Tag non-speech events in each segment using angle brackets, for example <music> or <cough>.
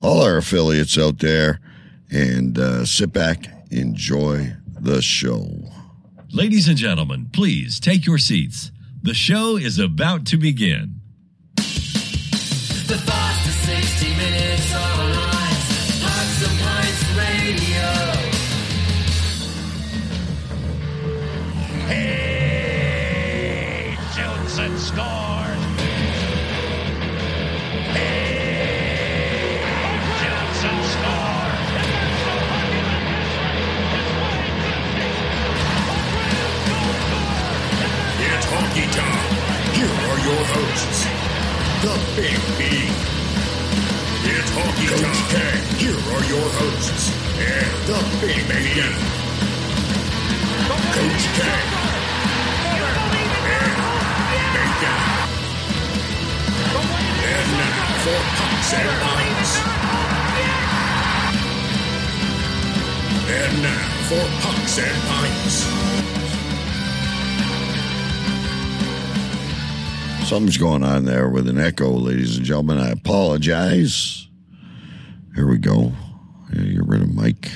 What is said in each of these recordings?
all our affiliates out there and uh, sit back, enjoy the show. Ladies and gentlemen, please take your seats. The show is about to begin. The fastest 60 minutes your hosts, the Big B. It's honky Coach time. K. Here are your hosts, and the Big B. Coach K. And now for Pucks and Pints. And now for Pucks and Pints. Something's going on there with an echo, ladies and gentlemen. I apologize. Here we go. Get rid of Mike.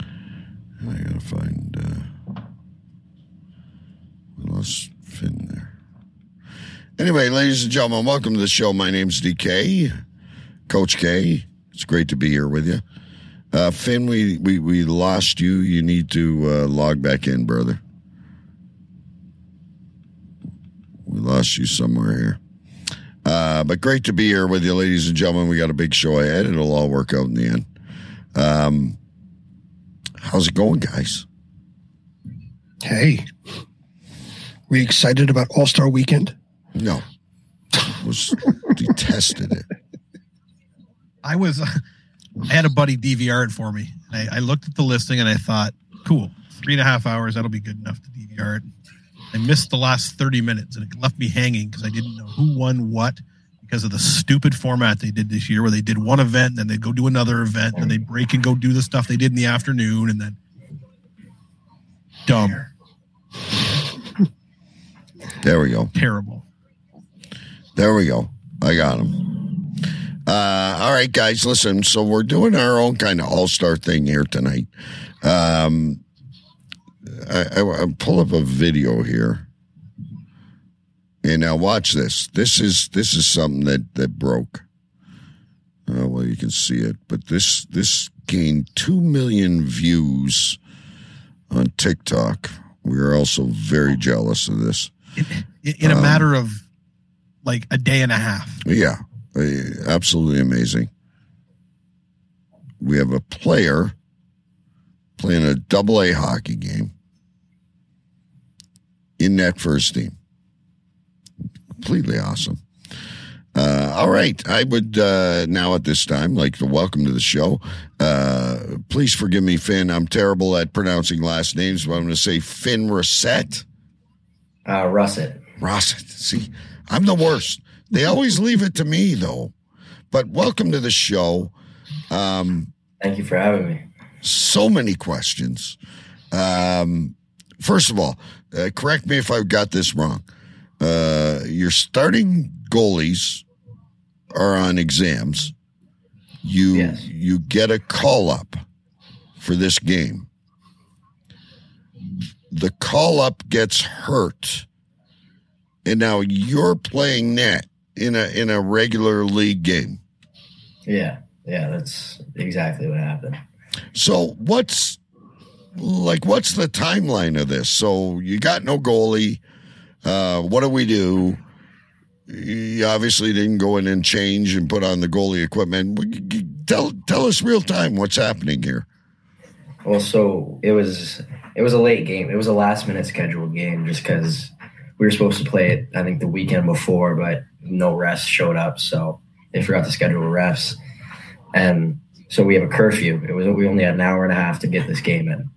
I gotta find. Uh, we lost Finn there. Anyway, ladies and gentlemen, welcome to the show. My name's DK, Coach K. It's great to be here with you. Uh, Finn, we, we, we lost you. You need to uh, log back in, brother. We lost you somewhere here. Uh, but great to be here with you, ladies and gentlemen. We got a big show ahead. It'll all work out in the end. Um, how's it going, guys? Hey, we excited about All Star Weekend? No, I was <laughs> detested it. I was, I had a buddy DVR it for me. I, I looked at the listing and I thought, cool, three and a half hours, that'll be good enough to DVR it. I missed the last 30 minutes and it left me hanging because I didn't know who won what because of the stupid format they did this year where they did one event and then they'd go do another event and they'd break and go do the stuff they did in the afternoon and then dumb, There we go. terrible. There we go. I got him. Uh, all right, guys, listen. So we're doing our own kind of all star thing here tonight. Um, I, I, I pull up a video here, and now watch this. This is this is something that that broke. Oh well, you can see it, but this this gained two million views on TikTok. We are also very jealous of this. In, in a matter of like a day and a half. Yeah, uh, absolutely amazing. We have a player playing a double A hockey game in that first team. Completely awesome. Uh, all right. I would uh, now at this time like to welcome to the show. Uh, please forgive me, Finn. I'm terrible at pronouncing last names, but I'm going to say Finn Rossett. Uh, Russet. Rossett. See, I'm the worst. They always leave it to me, though. But welcome to the show. Um, Thank you for having me. so many questions. Um, first of all, uh, correct me if I've got this wrong. Uh, your starting goalies are on exams. You Yes. you get a call up for this game. The call up gets hurt, and now you're playing net in a in a regular league game. Yeah, yeah, that's exactly what happened. So what's like what's the timeline of this? So you got no goalie. Uh, what do we do? You obviously didn't go in and change and put on the goalie equipment. Tell tell us real time what's happening here. Well, so it was it was a late game. It was a last minute scheduled game just because we were supposed to play it. I think the weekend before, but no refs showed up, so they forgot to schedule refs, and so we have a curfew. It was we only had an hour and a half to get this game in,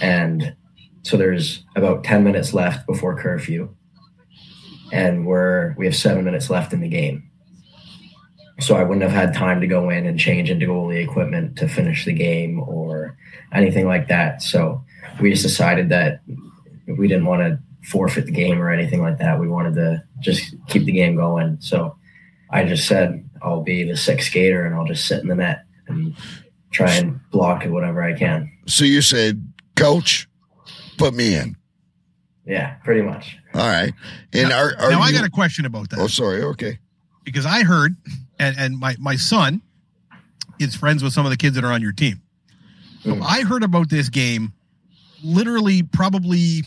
and so there's about ten minutes left before curfew, and we're we have seven minutes left in the game. So I wouldn't have had time to go in and change into goalie equipment to finish the game or anything like that. So we just decided that we didn't want to forfeit the game or anything like that. We wanted to just keep the game going. So I just said I'll be the sixth skater and I'll just sit in the net and try and block it whatever I can. So you said, Coach, put me in. Yeah, pretty much. All right. And are, are now I got a question about that Oh, sorry. Okay. because I heard, and, and my my son is friends with some of the kids that are on your team. So Mm. I heard about this game literally probably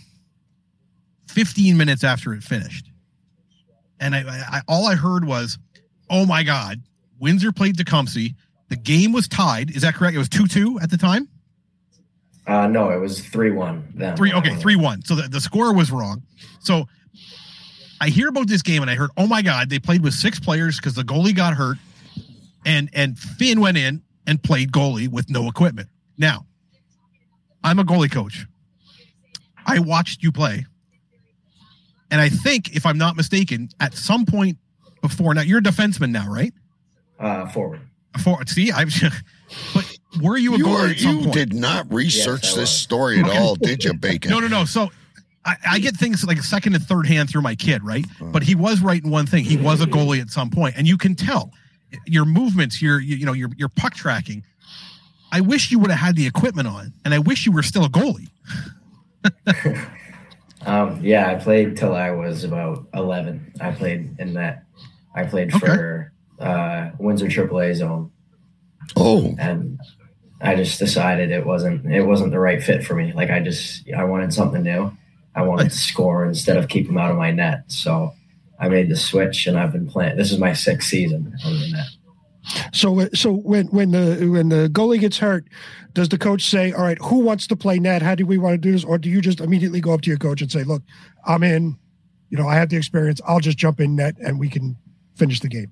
15 minutes after it finished. And I, I all I heard was, "Oh my God, Windsor played Tecumseh. The game was tied. Is that correct? It was 2-2 at the time? Uh, no, it was three one then. Three. Okay, three one. So the, the score was wrong. So I hear about this game and I heard, oh my god, they played with six players because the goalie got hurt, and and Finn went in and played goalie with no equipment. Now, I'm a goalie coach. I watched you play, and I think, if I'm not mistaken, at some point before now, you're a defenseman now, right? Uh, forward. For see, I've. <laughs> But were you a You, goalie are, at some you point? did not research Yes, this story at all, did you, Bacon? No, no, no. So I, I get things like second and third hand through my kid, right? But he was right in one thing. He was a goalie at some point, and you can tell your movements, your you, you know your your puck tracking. I wish you would have had the equipment on, and I wish you were still a goalie. <laughs> Um, yeah, I played till I was about 11. I played in that. I played Okay. for uh, Windsor AAA zone, Oh, and I just decided it wasn't it wasn't the right fit for me. Like I just I wanted something new. I wanted to score instead of keep them out of my net. So I made the switch, and I've been playing. This is my sixth season on the net. So, so when when the when the goalie gets hurt, does the coach say, "All right, who wants to play net? How do we want to do this?" Or do you just immediately go up to your coach and say, "Look, I'm in. You know, I have the experience. I'll just jump in net and we can finish the game."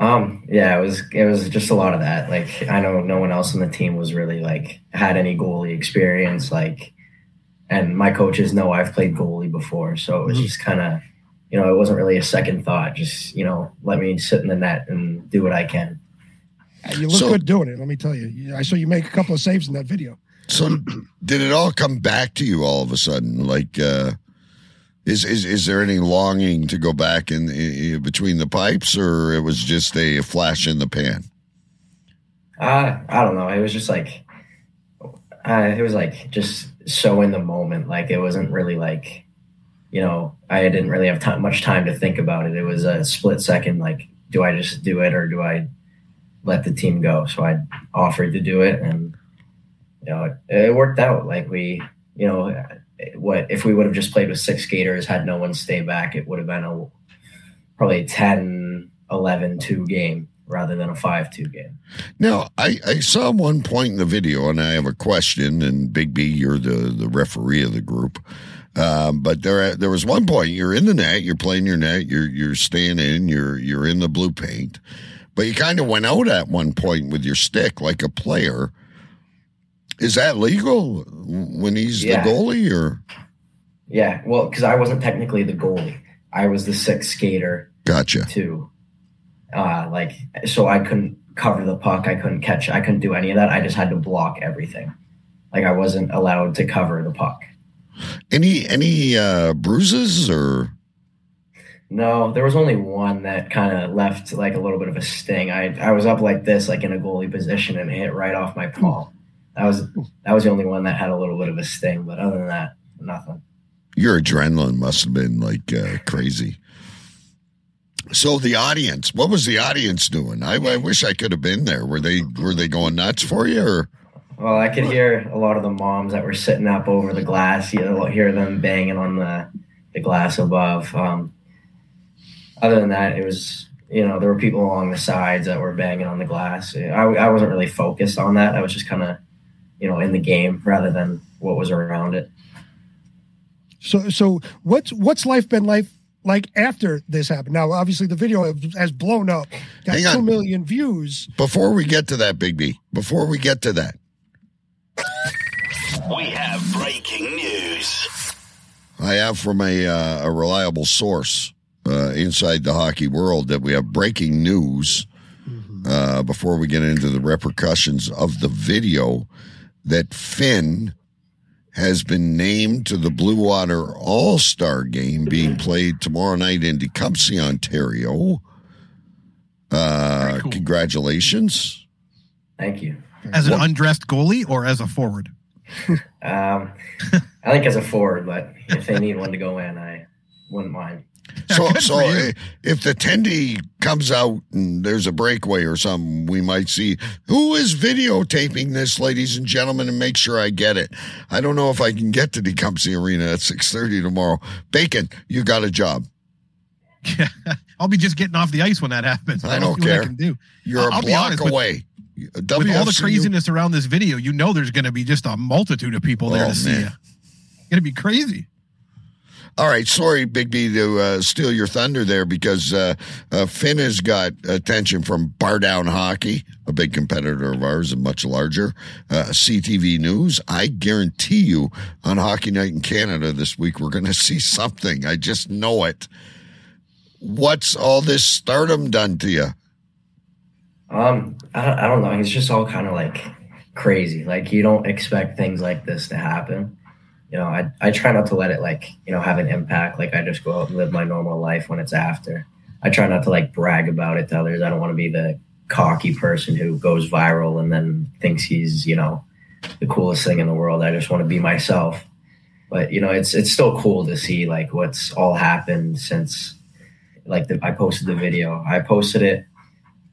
Um, yeah, it was it was just a lot of that. Like I know no one else on the team was really like had any goalie experience. Like, and my coaches know I've played goalie before, so it was just kind of, you know, it wasn't really a second thought. Just you know, let me sit in the net and do what I can. Uh, You look So- good doing it. Let me tell you. You- I saw you make a couple of saves in that video. so <clears throat> did it all come back to you all of a sudden? Like, uh, is is is there any longing to go back in, in between the pipes, or it was just a flash in the pan? Uh, I don't know. It was just like, uh, it was like just so in the moment. Like it wasn't really like, you know, I didn't really have time, much time to think about it. It was a split second. Like, do I just do it or do I let the team go? So I offered to do it, and you know, it, it worked out. Like we, you know, what if we would have just played with six skaters, had no one stay back, it would have been a probably 10, 11, 2 game rather than a 5 2 game. Now, I, I saw one point in the video, and I have a question. And Big B, you're the, the referee of the group. Um, but there there was one point you're in the net, you're playing your net, you're you're staying in, you're you're in the blue paint, but you kind of went out at one point with your stick like a player. Is that legal when he's Yeah. the goalie, or Yeah, well, because I wasn't technically the goalie, I was the sixth skater gotcha? too. Uh, like, so I couldn't cover the puck, I couldn't catch, I couldn't do any of that. I just had to block everything. Like, I wasn't allowed to cover the puck. Any any uh, bruises or No, there was only one that kind of left like a little bit of a sting. I I was up like this, like in a goalie position, and it hit right off my palm. That was that was the only one that had a little bit of a sting, but other than that, nothing. your adrenaline must have been like uh, crazy. So the audience, what was the audience doing? I, I wish I could have been there. Were they were they going nuts for you, or Well, I could hear a lot of the moms that were sitting up over the glass. You know, hear them banging on the the glass above. Um, other than that, it was you know there were people along the sides that were banging on the glass. I, I wasn't really focused on that. I was just kind of you know in the game rather than what was around it. So, so what's what's life been like like after this happened. Now, obviously, the video has blown up, got Hang on. two million views. Before we get to that, Big B, before we get to that, We have breaking news. I have from a, uh, a reliable source uh, inside the hockey world that we have breaking news uh, before we get into the repercussions of the video that Finn has been named to the Blue Water All Star game being played tomorrow night in Tecumseh, Ontario. Uh, cool. Congratulations. Thank you. As an undressed goalie or as a forward? <laughs> Um, I think as a forward, but if they need one to go in, I wouldn't mind. So, so if the Tendy comes out and there's a breakaway or something, we might see who is videotaping this, ladies and gentlemen, and make sure I get it. I don't know if I can get to the Tecumseh Arena at six thirty tomorrow. Bacon, you got a job. Yeah, <laughs> I'll be just getting off the ice when that happens. I don't see what care. I can do. You're I'll- a I'll block honest, with- away. With all the craziness around this video, you know there's going to be just a multitude of people there Oh, to see man. you. It's going to be crazy. All right, sorry, Big B, to uh, steal your thunder there because uh, uh, Finn has got attention from Bar Down Hockey, a big competitor of ours and much larger. Uh, CTV News. I guarantee you on Hockey Night in Canada this week, we're going to see something. I just know it. What's all this stardom done to you? Um, I I don't know. It's just all kind of like crazy. Like you don't expect things like this to happen. You know, I I try not to let it like you know have an impact. Like I just go out and live my normal life when it's after. I try not to like brag about it to others. I don't want to be the cocky person who goes viral and then thinks he's you know the coolest thing in the world. I just want to be myself. But you know, it's it's still cool to see like what's all happened since like the, I posted the video. I posted it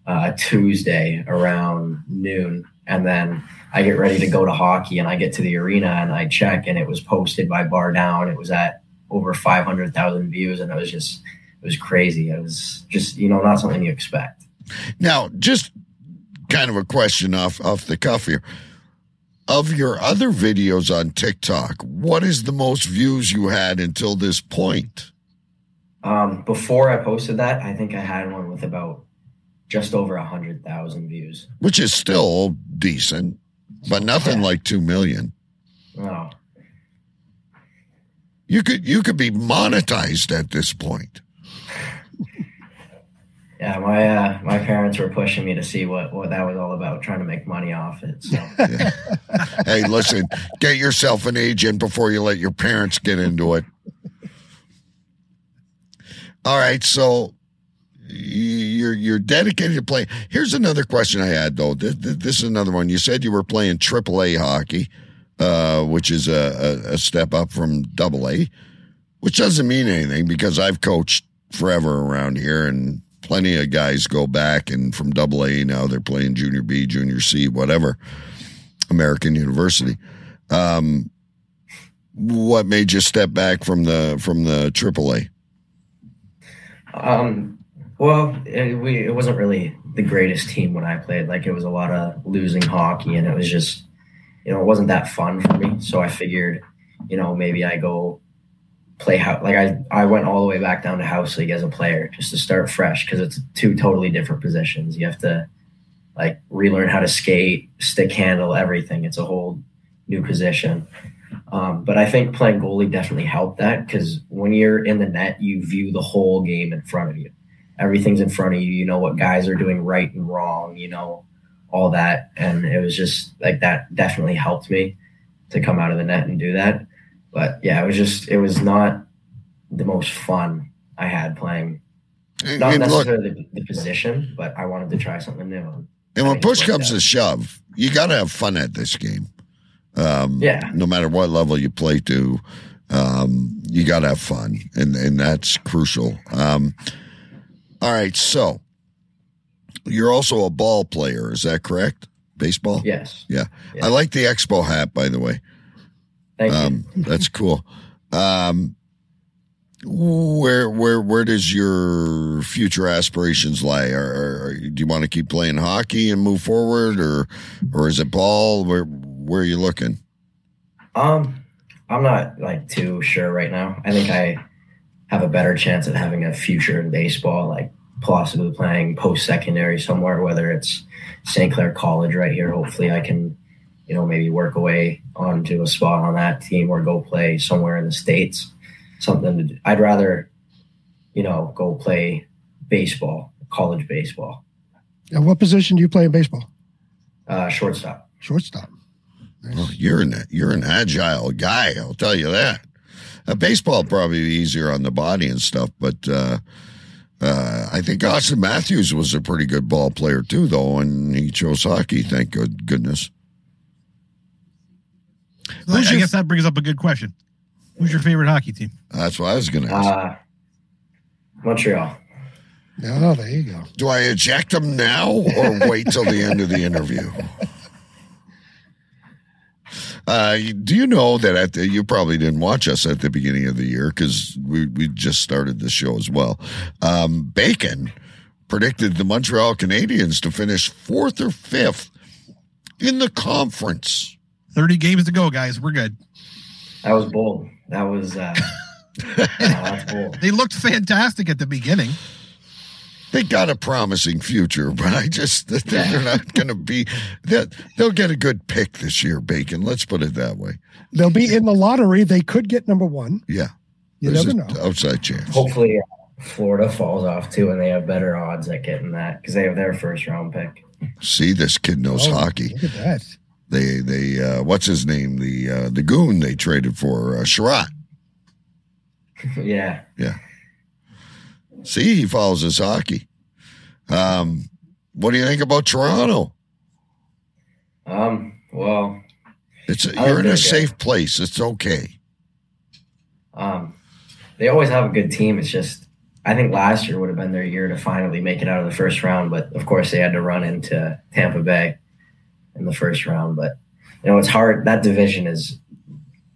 uh, Tuesday around noon, and then I get ready to go to hockey, and I get to the arena and I check, and it was posted by Bar Down. It was at over five hundred thousand views, and it was just it was crazy. It was just you know not something you expect. Now, just kind of a question off off the cuff here. Of your other videos on TikTok, what is the most views you had until this point? Um, before I posted that, I think I had one with about just over a hundred thousand views. Which is still decent, but nothing like two million. Oh, You could you could be monetized at this point. yeah, my uh, my parents were pushing me to see what what that was all about, trying to make money off it. So. hey, listen, get yourself an agent before you let your parents get into it. All right, so you're you're dedicated to play. Here's another question I had though. This, this is another one. You said you were playing AAA hockey, uh, which is a, a, step up from Double A, which doesn't mean anything because I've coached forever around here, and plenty of guys go back and from Double A now they're playing Junior B, Junior C, whatever. American University. Um, what made you step back from the from the AAA? Um, well, it, we, it wasn't really the greatest team when I played. Like it was a lot of losing hockey, and it was just, you know, it wasn't that fun for me. So I figured, you know, maybe I go play how like I I went all the way back down to house league as a player just to start fresh because it's two totally different positions. You have to like relearn how to skate, stick handle, everything. It's a whole new position. Um, but I think playing goalie definitely helped that because when you're in the net, you view the whole game in front of you. Everything's in front of you. You know what guys are doing right and wrong. You know all that, and it was just like that. Definitely helped me to come out of the net and do that. But yeah, it was just it was not the most fun I had playing. And, Not and look, necessarily the, the position, but I wanted to try something new. and when push comes to shove, you got to have fun at this game. Um, Yeah. No matter what level you play to, um, you got to have fun, and and that's crucial. Um, all right, so you're also a ball player, is that correct? Baseball. Yes. Yeah. I like the expo hat, by the way. Thank you. Um, that's cool. Um, where where where does your future aspirations lie? Are, are, are- do you want to keep playing hockey and move forward, or or is it ball? Where where are you looking? Um, I'm not like too sure right now. I think I have a better chance at having a future in baseball, like possibly playing post secondary somewhere, whether it's St. Clair College right here. Hopefully, I can, you know, maybe work away onto a spot on that team or go play somewhere in the states. Something to do. I'd rather, you know, go play baseball, college baseball, And what position do you play in baseball? uh, shortstop. Shortstop. Well, you're an you're an agile guy. I'll tell you that. Uh, baseball probably be easier on the body and stuff, but uh, uh, I think Auston Matthews was a pretty good ball player too, though, and he chose hockey. Thank good goodness. I, Who's I guess that brings up a good question. Who's your favorite hockey team? That's what I was going to ask. Uh, Montreal. Oh, there you go. Do I eject him now or wait till the end of the interview? <laughs> Uh, do you know that at the, you probably didn't watch us at the beginning of the year because we, we just started the show as well. Um, Bacon predicted the Montreal Canadiens to finish fourth or fifth in the conference. 30 games to go, guys. We're good. That was bold. That was uh, <laughs> yeah, that's bold. They looked fantastic at the beginning. They got a promising future, but I just <laughs> they're not going to be. They'll, they'll get a good pick this year, Bacon. Let's put it that way. They'll be in the lottery. They could get number one. Yeah, You there's never know. outside chance. Hopefully, uh, Florida falls off too, and they have better odds at getting that because they have their first round pick. See, this kid knows Oh, hockey. Look at that. They they uh, what's his name? The uh, the goon they traded for uh, Chiarot. <laughs> Yeah. Yeah, See, he follows his hockey. Um, what do you think about Toronto? um, well, It's a, you're in a uh, safe place. It's okay. um, they always have a good team. It's just I think last year would have been their year to finally make it out of the first round, but of course they had to run into Tampa Bay in the first round. But you know, it's hard. That division is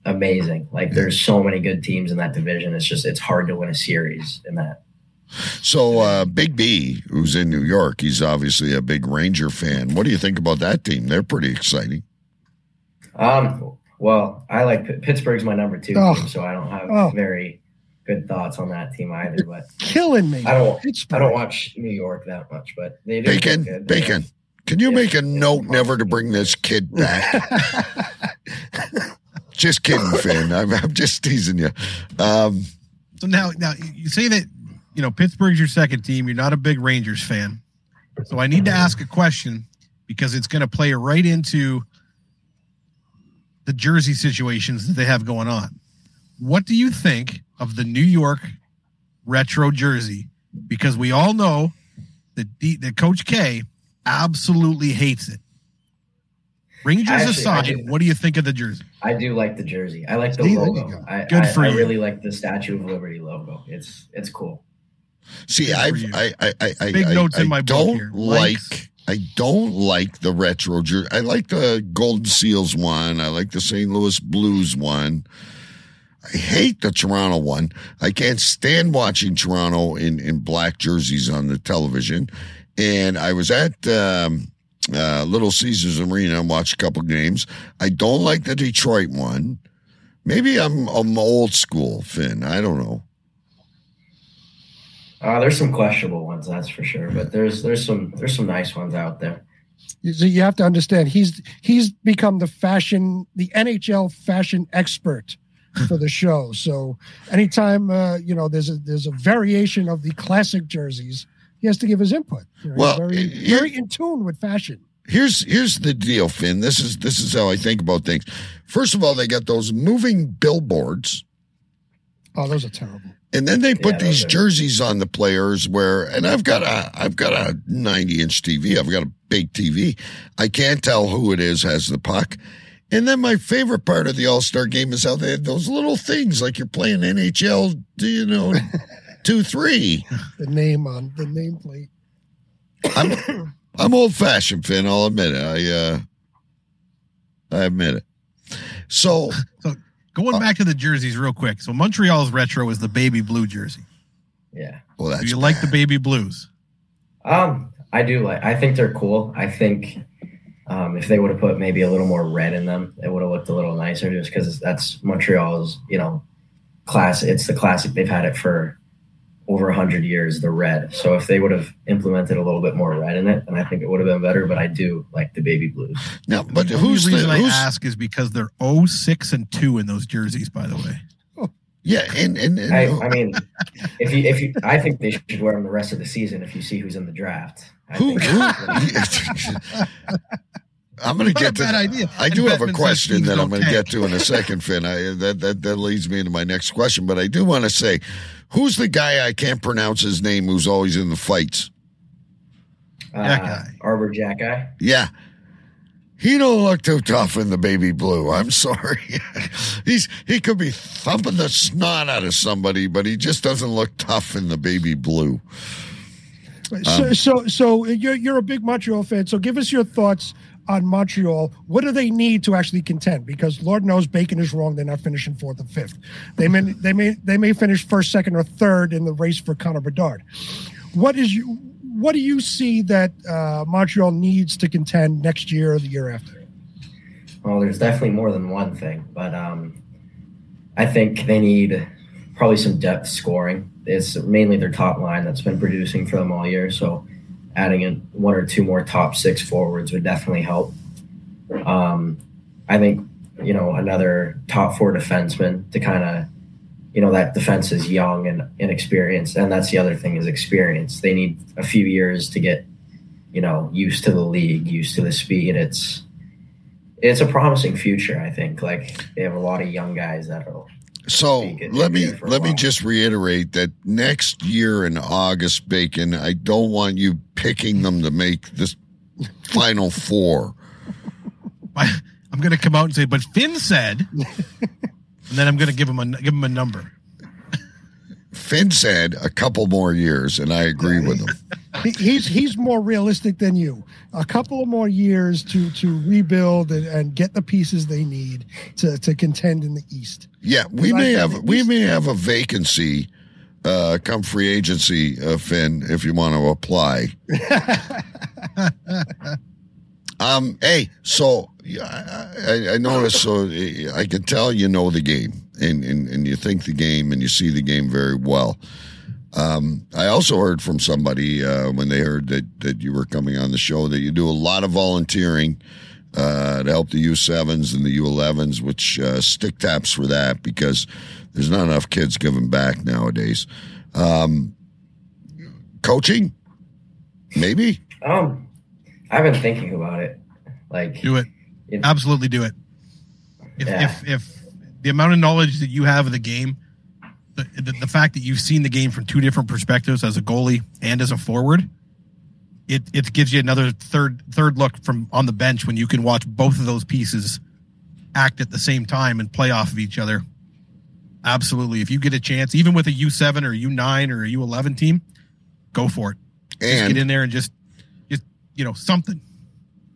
amazing. Like there's so many good teams in that division. It's just it's hard to win a series in that. So uh, Big B, who's in New York, he's obviously a big Ranger fan. What do you think about that team? They're pretty exciting. Um, well, I like P- Pittsburgh's my number two Oh. team, so I don't have Oh. very good thoughts on that team either. But Killing me. I don't, I don't watch New York that much. But they do Bacon, good. Bacon. Can you Yeah. make a note never to bring this kid back? <laughs> just kidding, Finn. I'm, I'm just teasing you. Um, So now, now you say that you know Pittsburgh's your second team. You're not a big Rangers fan, so I need to ask a question because it's going to play right into the jersey situations that they have going on. What do you think of the New York retro jersey? Because we all know that D, that Coach K absolutely hates it. Rangers Actually, aside, do- what do you think of the jersey? I do like the jersey. I like the See, logo. go. I, Good I, for I you. really like the Statue of Liberty logo. It's it's cool. See, I've. I, I, I, I, Big I, notes in I my book don't like. I don't like the retro jersey. I like the Golden Seals one. I like the St. Louis Blues one. I hate the Toronto one. I can't stand watching Toronto in, in black jerseys on the television. And I was at um, uh, Little Caesars Arena and watched a couple games. I don't like the Detroit one. Maybe I'm I'm old school, Finn. I don't know. Uh, there's some questionable ones, that's for sure. But there's there's some there's some nice ones out there. You- So you have to understand he's he's become the fashion the NHL fashion expert for the show. <laughs> So anytime uh, you know there's a there's a variation of the classic jerseys, he has to give his input. You know, he's Well, very very in tune with fashion. Here's here's the deal, Finn. This is this is how I think about things. First of all, they got those moving billboards, Oh, those are terrible. And then they put Yeah, these jerseys on the players. Where and I've got a I've got a 90 inch TV. I've got a big TV. I can't tell who it is has the puck. And then my favorite part of the All Star game is how they had those little things like you're playing NHL. Do you know <laughs> two three? The name on the nameplate. I'm I'm old fashioned, Finn. I'll admit it. I uh, I admit it. So <laughs> Going back to the jerseys real quick. So Montreal's retro is the baby blue jersey. Yeah. well, that's Do you like the baby blues? Um, I do like. I think they're cool. I think um, if they would have put maybe a little more red in them, it would have looked a little nicer. Just because that's Montreal's, you know, class. It's the classic. They've had it for over a hundred years. The red. So if they would have implemented a little bit more red in it, then I think it would have been better. But I do like the baby blues. Now, but The only who's the reason I who's ask is because they're 06 and 2 in those jerseys, by the way. Oh, yeah, and and, and I, oh. I mean, if you if you, I think they should wear them the rest of the season. If you see who's in the draft, I who? think who <laughs> <laughs> I'm going to get to. bad idea. I And do have a question that I'm going to get to in a second, Finn. I, that that that leads me into my next question, but I do want to say, who's the guy I can't pronounce his name who's always in the fights? uh, That guy. Arber Jack guy. Yeah. He don't look too tough in the baby blue. I'm <laughs> sorry. He's he could be thumping the snot out of somebody, but he just doesn't look tough in the baby blue. Um, So, so, so you're you're a big Montreal fan. So, give us your thoughts on Montreal. What do they need to actually contend? Because Lord knows Bacon is wrong. They're not finishing fourth or fifth. They may they may they may finish first, second, or third in the race for Connor Bedard. What is you? What do you see that uh, Montreal needs to contend next year or the year after? Well, there's definitely more than one thing, but um, I think they need probably some depth scoring. It's mainly their top line that's been producing for them all year. So adding in one or two more top six forwards would definitely help. Um, I think you know another top four defenseman to kind of you know that defense is young and inexperienced, and that's the other thing is experience. They need a few years to get you know used to the league, used to the speed. It's it's a promising future. I think like they have a lot of young guys that'll So let me there for let me just reiterate that next year in August, Bacon, I don't want you picking them to make this final four. I, I'm going to come out and say, but Finn said, and then I'm going to give him a give him a number. Finn said a couple more years, and I agree with him. He's he's more realistic than you. A couple of more years to to rebuild and, and get the pieces they need to to contend in the East. Yeah, we may have we may have a vacancy uh, come free agency, uh, Finn, if you want to apply. <laughs> um, hey, so yeah, I, I, I noticed. So I can tell you know the game, and, and and you think the game, and you see the game very well. Um, I also heard from somebody uh, when they heard that that you were coming on the show that you do a lot of volunteering uh, to help the U7s and the U11s, which uh, stick taps for that because there's not enough kids giving back nowadays. Um, coaching, maybe. Um, I've been thinking about it. Like, Do it. it- Absolutely do it. If, Yeah. if if the amount of knowledge that you have of the game, the, the the fact that you've seen the game from two different perspectives as a goalie and as a forward, it it gives you another third third look from on the bench when you can watch both of those pieces act at the same time and play off of each other. Absolutely. If you get a chance, even with a U seven or U nine or a U eleven team, go for it. Just get in there and just just you know something.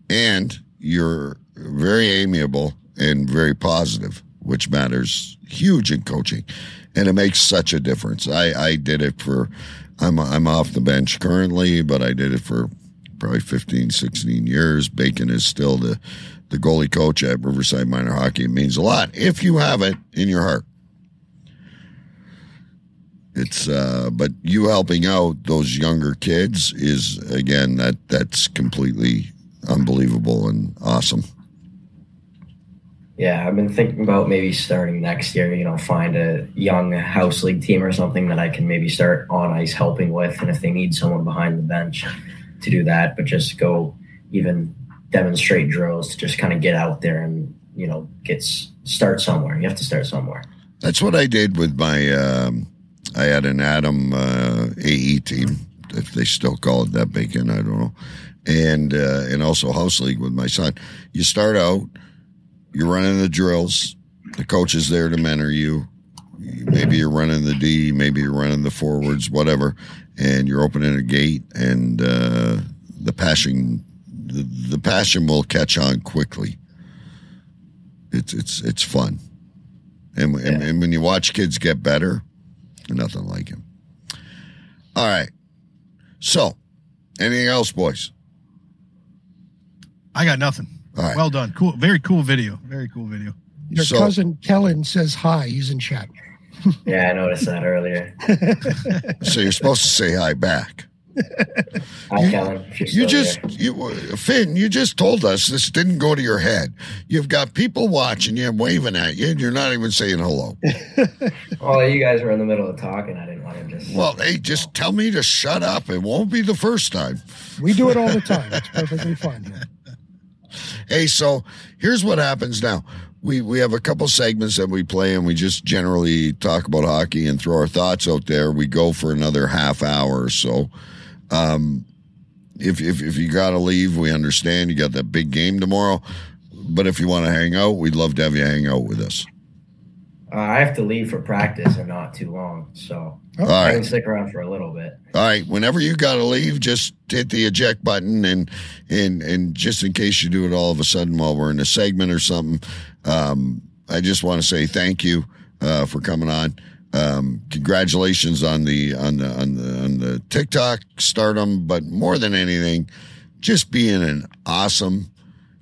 and you're very amiable and very positive, which matters huge in coaching, and it makes such a difference. I I did it for. I'm I'm off the bench currently, but I did it for probably 15, 16 years. Bacon is still the the goalie coach at Riverside Minor Hockey. It means a lot if you have it in your heart. It's uh but you helping out those younger kids is again that that's completely unbelievable and awesome. Yeah, I've been thinking about maybe starting next year. You know, find a young house league team or something that I can maybe start on ice helping with, and if they need someone behind the bench to do that, but just go even demonstrate drills to just kind of get out there and you know get start somewhere. You have to start somewhere. That's what I did with my. Um, I had an Adam uh, AE team, if they still call it that bacon, I don't know, and uh, and also house league with my son. You start out, you're running the drills. The coach is there to mentor you. Maybe you're running the D, maybe you're running the forwards, whatever, and you're opening a gate, and uh, the passion, the, the passion will catch on quickly. It's it's it's fun. And, and, and when you watch kids get better, nothing like him. All right. So, anything else, boys? I got nothing. All right. Well done. Cool. Very cool video. Very cool video. Your So- cousin Kellen says hi. He's in chat. <laughs> Yeah, I noticed that earlier. <laughs> So you're supposed to say hi back. <laughs> Hi, Kellen. you're You just, here. you, uh, Finn, you just told us this didn't go to your head. You've got people watching you and waving at you, and you're not even saying hello. Well, you guys were in the middle of talking. I didn't want to just. Well, hey, just tell me to shut up. It won't be the first time. We do it all the time. It's perfectly fine. here. Hey, so here's what happens now. We we have a couple segments that we play, and we just generally talk about hockey and throw our thoughts out there. We go for another half hour or so. Um, if if if you got to leave, we understand. You got that big game tomorrow, but if you want to hang out, we'd love to have you hang out with us. Uh, I have to leave for practice in not too long, so All I can stick around for a little bit. all right. Whenever you got to leave, just hit the eject button, and and and just in case you do it all of a sudden while we're in a segment or something, um, I just want to say thank you uh, for coming on. Um, congratulations on the on the on the on the TikTok stardom, but more than anything, just being an awesome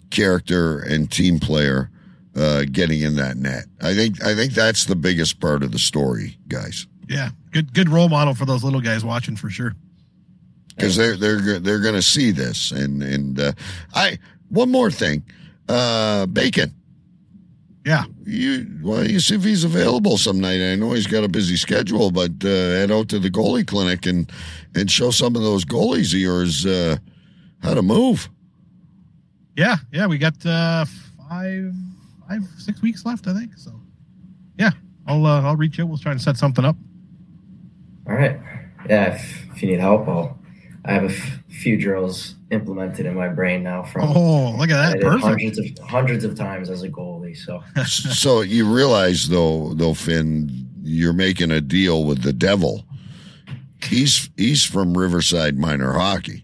character and team player, uh, getting in that net. I think I think that's the biggest part of the story, guys. Yeah, good good role model for those little guys watching for sure. because they're they're they're going to see this and and uh, I one more thing, uh, Bacon. Yeah, You well, you see if he's available some night. I know he's got a busy schedule, but uh, head out to the goalie clinic and and show some of those goalies of yours uh, how to move. yeah, yeah. We got uh, five, five, six weeks left, I think. So, yeah, I'll uh, I'll reach out. We'll try to set something up. All right. Yeah, if, if you need help, I'll. I have a f- few drills implemented in my brain now from Oh, look at that! Perfect. hundreds of hundreds of times as a goalie. So <laughs> so you realize though, though Finn, you're making a deal with the devil. He's he's from Riverside Minor Hockey.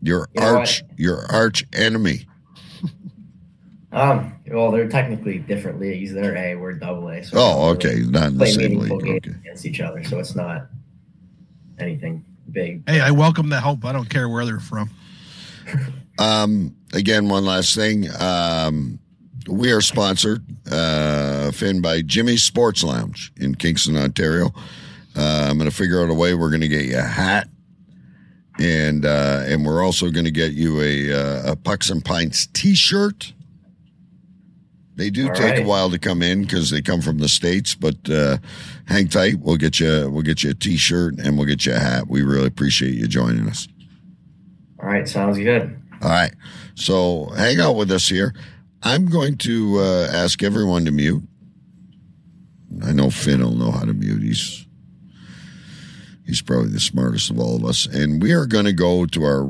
Your You know arch your arch enemy. Um, well, they're technically different leagues. They're A, we're double A. So Oh, we okay, not in the Play same meaningful league. games Okay. against each other, so it's not anything big. Hey, I welcome the help. I don't care where they're from. <laughs> Um, again, one last thing. Um, we are sponsored, uh, Finn, by Jimmy's Sports Lounge in Kingston, Ontario. Uh, I'm going to figure out a way. We're going to get you a hat, and uh, and we're also going to get you a, uh, a Pucks and Pints T-shirt. They do All take a while to come in because they come from the states, but uh, hang tight. We'll get you we'll get you a T-shirt and we'll get you a hat. We really appreciate you joining us. All right, sounds good. All right. So hang out with us here. I'm going to uh, ask everyone to mute. I know Finn will know how to mute. He's he's probably the smartest of all of us. And we are going to go to our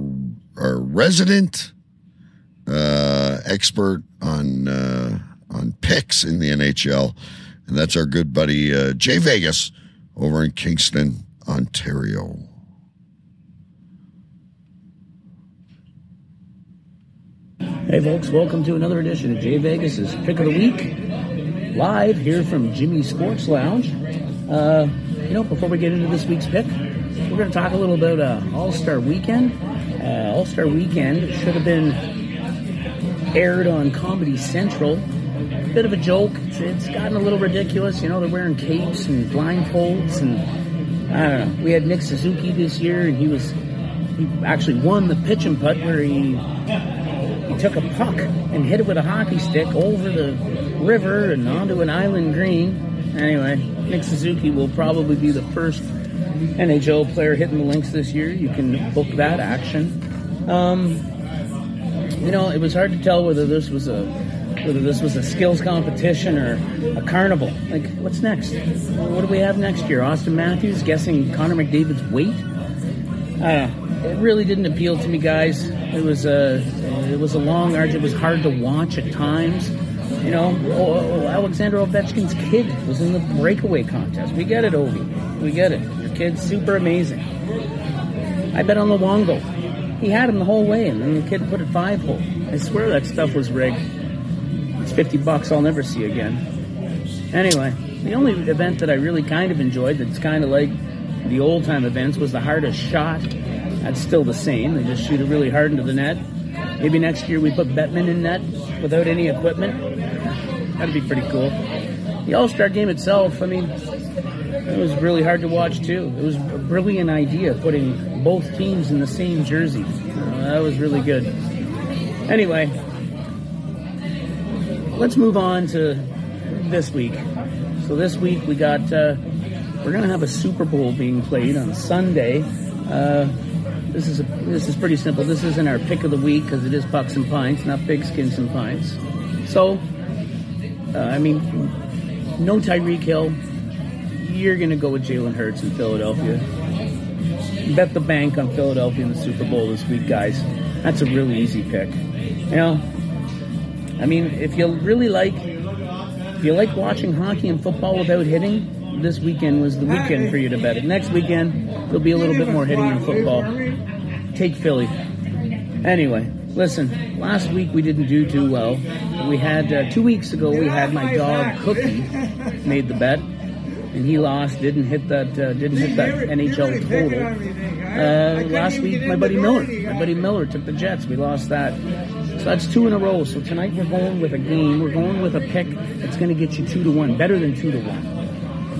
our resident uh, expert on uh, on picks in the NHL, and that's our good buddy uh, Jay Vegas over in Kingston, Ontario. Hey folks, welcome to another edition of Jay Vegas's Pick of the Week. Live here from Jimmy Sports Lounge. Uh, you know, before we get into this week's pick, we're going to talk a little about uh, All Star Weekend. Uh, All Star Weekend should have been aired on Comedy Central. Bit of a joke. It's, it's gotten a little ridiculous. You know, they're wearing capes and blindfolds, and I don't know. We had Nick Suzuki this year, and he was he actually won the pitch and putt where he he took a puck and hit it with a hockey stick over the river and onto an island green. Anyway, Nick Suzuki will probably be the first NHL player hitting the links this year. You can book that action. Um, you know, it was hard to tell whether this was a whether this was a skills competition or a carnival. Like, what's next? What do we have next year? Auston Matthews guessing Connor McDavid's weight? I. It really didn't appeal to me, guys. It was a it was a long arch. It was hard to watch at times. You know, Alexander Ovechkin's kid was in the breakaway contest. We get it, Ovi. We get it. Your kid's super amazing. I bet on the Luongo. He had him the whole way, and then the kid put it five hole. I swear that stuff was rigged. It's 50 bucks I'll never see again. Anyway, the only event that I really kind of enjoyed that's kind of like the old time events was the hardest shot. That's still the same. They just shoot it really hard into the net. Maybe next year we put Bettman in net without any equipment. That'd be pretty cool. the All Star game itself, I mean, it was really hard to watch too. It was a brilliant idea putting both teams in the same jersey. Uh, that was really good. Anyway, let's move on to this week. So this week we got uh, we're gonna have a Super Bowl being played on Sunday. Uh, this is a, this is pretty simple. This isn't our pick of the week because it is pucks and pints, not skins and pints. So, uh, I mean, no Tyreek Hill. You're gonna go with Jalen Hurts in Philadelphia. Bet the bank on Philadelphia in the Super Bowl this week, guys. That's a really easy pick. You know, I mean, if you really like, if you like watching hockey and football without hitting, this weekend was the weekend for you to bet it. Next weekend, there'll be a little bit more hitting in football. Take Philly. Anyway, listen, last week we didn't do too well. We had, uh, two weeks ago, we had my dog Cookie made the bet. And he lost, didn't hit that, uh, didn't hit that NHL total. Uh, last week, my buddy Miller, my buddy Miller took the Jets. We lost that. So that's two in a row. So tonight we're going with a game. We're going with a pick that's going to get you two to one, better than two to one.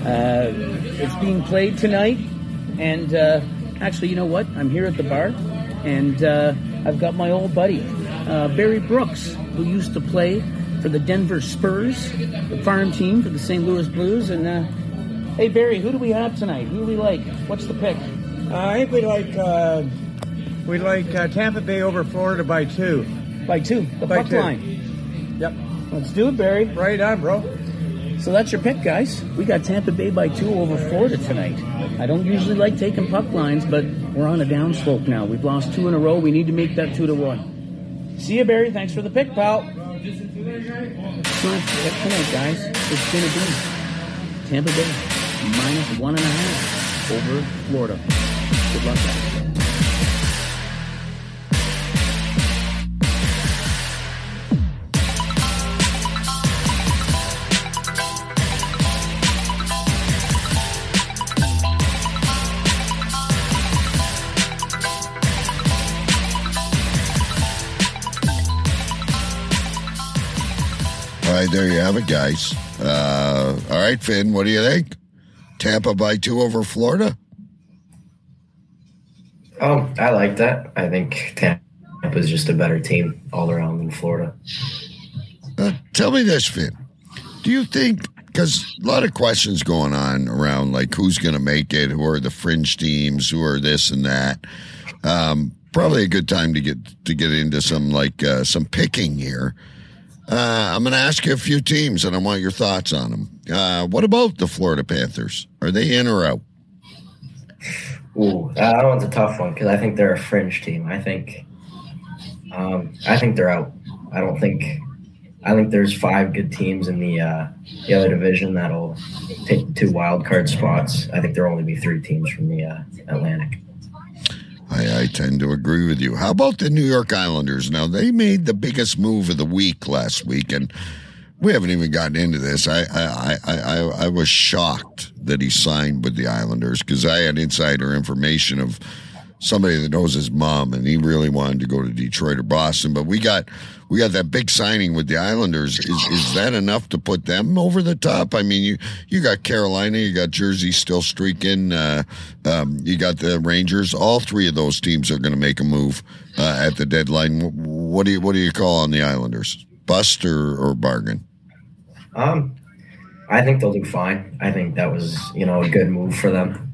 Uh, it's being played tonight, and uh, actually, you know what? I'm here at the bar, and uh, I've got my old buddy uh, Barry Brooks, who used to play for the Denver Spurs, the farm team for the St. Louis Blues. And uh, hey, Barry, who do we have tonight? Who do we like? What's the pick? Uh, I think we like we like Tampa Bay over Florida by two. By two, the By puck two. line. Yep. Let's do it, Barry. Right on, bro. So that's your pick, guys. We got Tampa Bay by two over Florida tonight. I don't usually like taking puck lines, but we're on a downslope now. We've lost two in a row. We need to make that two to one. See you, Barry. Thanks for the pick, pal. So that's the pick tonight, guys. It's going to be Tampa Bay minus one and a half over Florida. Good luck, guys. There you have it, guys. Uh, all right, Finn, what do you think? Tampa by two over Florida? Oh, I like that. I think Tampa's just a better team all around than Florida. Uh, tell me this, Finn. Do you think, because a lot of questions going on around like who's going to make it, who are the fringe teams, who are this and that. Um, probably a good time to get to get into some like uh, some picking here. Uh, I'm going to ask you a few teams, and I want your thoughts on them. Uh, what about the Florida Panthers? Are they in or out? Ooh, that one's a tough one because I think they're a fringe team. I think, um, I think they're out. I don't think. I think there's five good teams in the uh, the other division that'll take two wild card spots. I think there'll only be three teams from the uh, Atlantic. I, I tend to agree with you. How about the New York Islanders? Now they made the biggest move of the week last week, and we haven't even gotten into this. I I I I, I was shocked that he signed with the Islanders because I had insider information of somebody that knows his mom, and he really wanted to go to Detroit or Boston. But we got we got that big signing with the Islanders. Is is that enough to put them over the top? I mean, you you got Carolina, you got Jersey still streaking, uh, um, you got the Rangers. All three of those teams are going to make a move uh, at the deadline. What do you what do you call on the Islanders? Bust or, or bargain? Um, I think they'll do fine. I think that was you know a good move for them.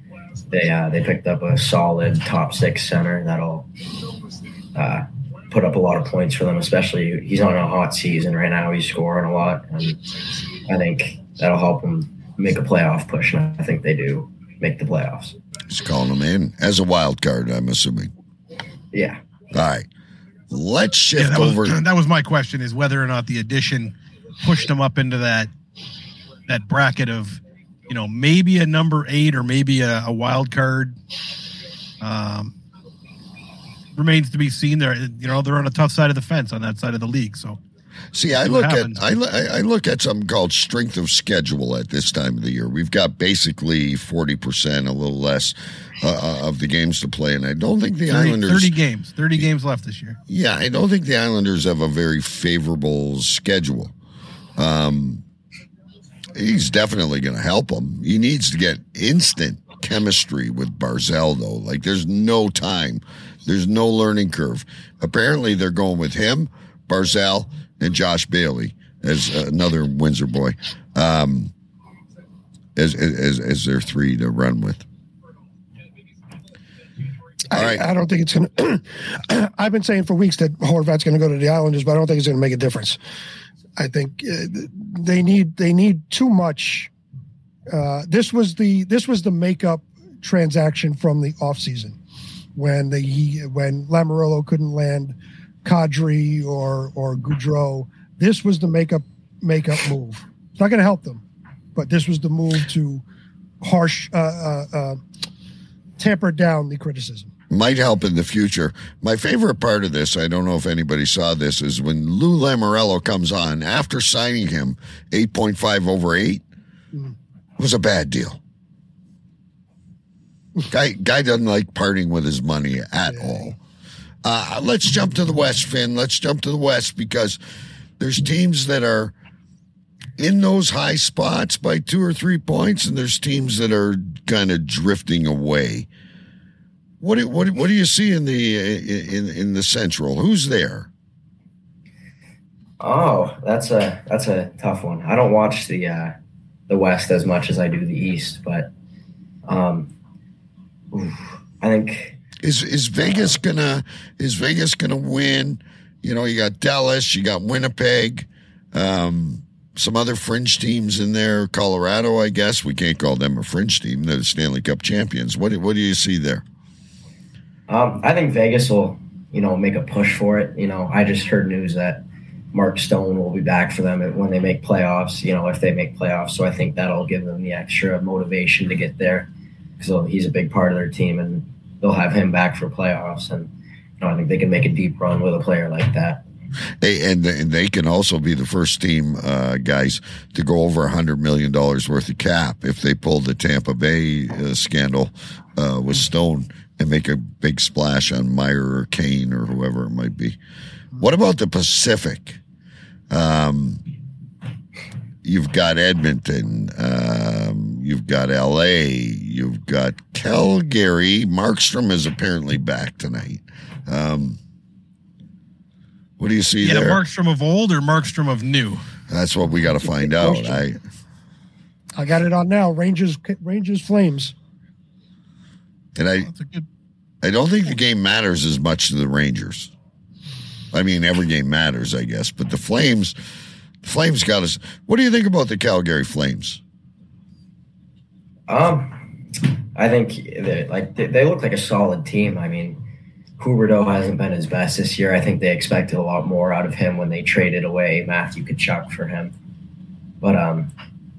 They uh, they picked up a solid top six center that'll uh, put up a lot of points for them. Especially he's on a hot season right now. He's scoring a lot, and I think that'll help them make a playoff push. And I think they do make the playoffs. Just calling them in as a wild card. I'm assuming. Yeah. All right. Let's shift Yeah, that was, over. <clears throat> that was my question: is whether or not the addition pushed them up into that that bracket of, you know, maybe a number eight or maybe a, a wild card. Um, remains to be seen. There, you know, they're on a tough side of the fence on that side of the league. So, See, I look at. I, I I look at something called strength of schedule at this time of the year. We've got basically forty percent, a little less, uh, of the games to play, and I don't think the 30, Islanders. 30 games, thirty games left this year. Yeah, I don't think the Islanders have a very favorable schedule. Um, he's definitely going to help him. He needs to get instant chemistry with Barzal, though. Like, there's no time, there's no learning curve. Apparently, they're going with him, Barzal, and Josh Bailey as another Windsor boy, um, as, as as their three to run with. All I. I don't think it's going to. <clears throat> I've been saying for weeks that Horvat's going to go to the Islanders, but I don't think it's going to make a difference. I think uh, they need they need too much. Uh, this was the this was the makeup transaction from the offseason when the he, when Lamoriello couldn't land Kadri or or Gaudreau. This was the makeup makeup move. It's not going to help them, but this was the move to harsh uh, uh, uh, tamper down the criticism. Might help in the future. My favorite part of this, I don't know if anybody saw this, is when Lou Lamoriello comes on after signing him, eight point five over eight was a bad deal. Guy guy doesn't like parting with his money at all. Uh, let's jump to the West, Finn. Let's jump to the West because there's teams that are in those high spots by two or three points, and there's teams that are kind of drifting away. What do, what what do you see in the in in the Central? Who's there? Oh, that's a that's a tough one. I don't watch the uh, the West as much as I do the East, but um, oof, I think Is is Vegas gonna is Vegas gonna win? You know, you got Dallas, you got Winnipeg, um, some other fringe teams in there. Colorado, I guess we can't call them a fringe team. They're the Stanley Cup champions. What what do you see there? Um, I think Vegas will you know make a push for it. You know, I just heard news that Mark Stone will be back for them when they make playoffs. You know, if they make playoffs, so I think that'll give them the extra motivation to get there because he's a big part of their team, and they'll have him back for playoffs. And you know, I think they can make a deep run with a player like that. They, and and they can also be the first team uh, guys to go over a hundred million dollars worth of cap if they pull the Tampa Bay uh, scandal uh, with Stone and make a big splash on Meier or Kane or whoever it might be. What about the Pacific? Um, you've got Edmonton, um, you've got L.A., you've got Calgary. Markstrom is apparently back tonight. Um, what do you see Yeah, there? Markstrom of old or Markstrom of new? That's what we got to find out. question. I I got it on now. Rangers, Rangers, Flames. and I That's a good. I don't think the game matters as much to the Rangers. I mean, every game matters, I guess, but the Flames, the Flames got us. What do you think about the Calgary Flames? Um, I think they like they, look like a solid team. I mean, Huberdeau hasn't been his best this year. I think they expected a lot more out of him when they traded away Matthew Tkachuk for him. But um,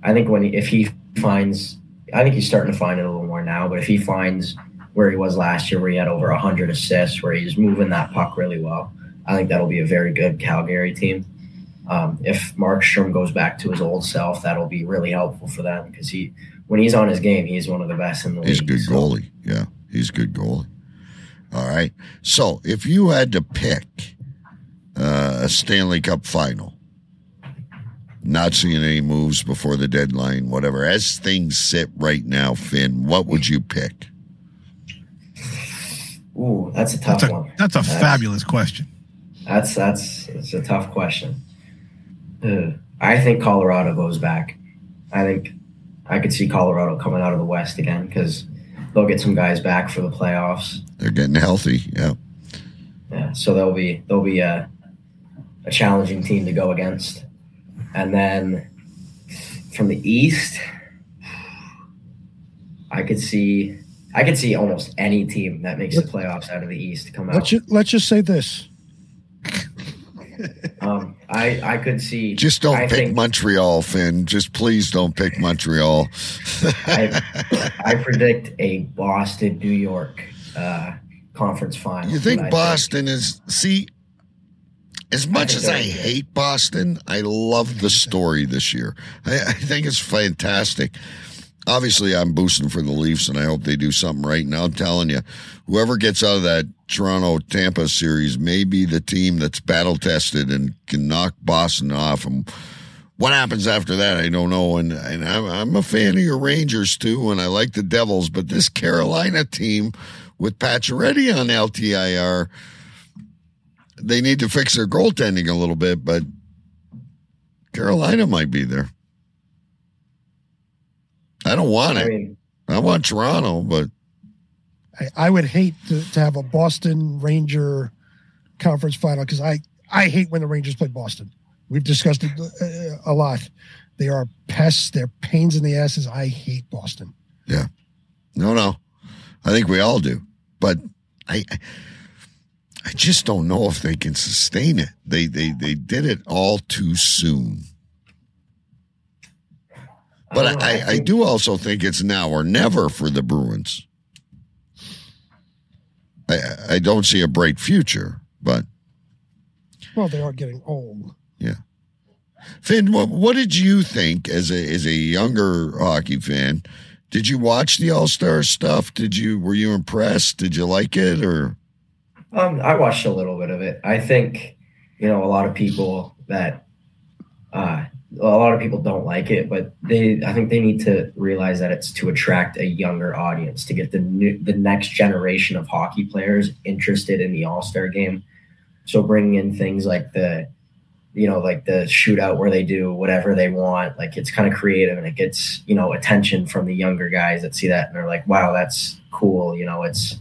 I think when he, if he finds, I think he's starting to find it a little more now. But if he finds where he was last year, where he had over hundred assists, where he's moving that puck really well, I think that'll be a very good Calgary team. Um, if Markstrom goes back to his old self, that'll be really helpful for them because he, when he's on his game, he's one of the best in the league. He's a good So, goalie. Yeah, he's a good goalie. All right. So if you had to pick uh, a Stanley Cup final, not seeing any moves before the deadline, whatever, as things sit right now, Finn, what would you pick? Ooh, that's a tough That's a one. that's a fabulous question. That's that's it's a tough question. Uh, I think Colorado goes back. I think I could see Colorado coming out of the West again because they'll get some guys back for the playoffs. They're getting healthy. Yeah. Yeah, so they'll be they'll be a a challenging team to go against. And then from the East, I could see I could see almost any team that makes the playoffs out of the East come out. Let's just, let's just say this. <laughs> Um, I I could see. Just don't I pick think- Montreal, Finn. Just please don't pick Montreal. I, <laughs> I predict a Boston New York uh, conference final. You think And I Boston is see? As much think as I hate Boston, I love the story this year. I, I think it's fantastic. Obviously, I'm boosting for the Leafs, and I hope they do something right. And I'm telling you, whoever gets out of that Toronto Tampa series may be the team that's battle tested and can knock Boston off. And What happens after that, I don't know. And, and I'm, I'm a fan of your Rangers too, and I like the Devils, but this Carolina team with Pacioretty on LTIR, they need to fix their goaltending a little bit, but Carolina might be there. I don't want I it. mean, I want Toronto, but I, I would hate to, to have a Boston Ranger conference final because I, I hate when the Rangers play Boston. We've discussed it uh, a lot. They are pests. They're pains in the asses. I hate Boston. yeah. No, no. I think we all do. But I I just don't know if they can sustain it. They they they did it all too soon. But don't know, I, I, do also think it's now or never for the Bruins. I I don't see a bright future, but Well, they are getting old. yeah. Finn, what, what did you think as a as a younger hockey fan? Did you watch the All Star stuff? Did you were you impressed? Did you like it or Um, I watched a little bit of it. I think, you know, a lot of people that, uh, a lot of people don't like it, but they, I think they need to realize that it's to attract a younger audience to get the new, the next generation of hockey players interested in the All Star game. So bringing in things like the, you know, like the shootout where they do whatever they want, like it's kind of creative and it gets, you know, attention from the younger guys that see that and they're like, wow, that's cool. You know, it's,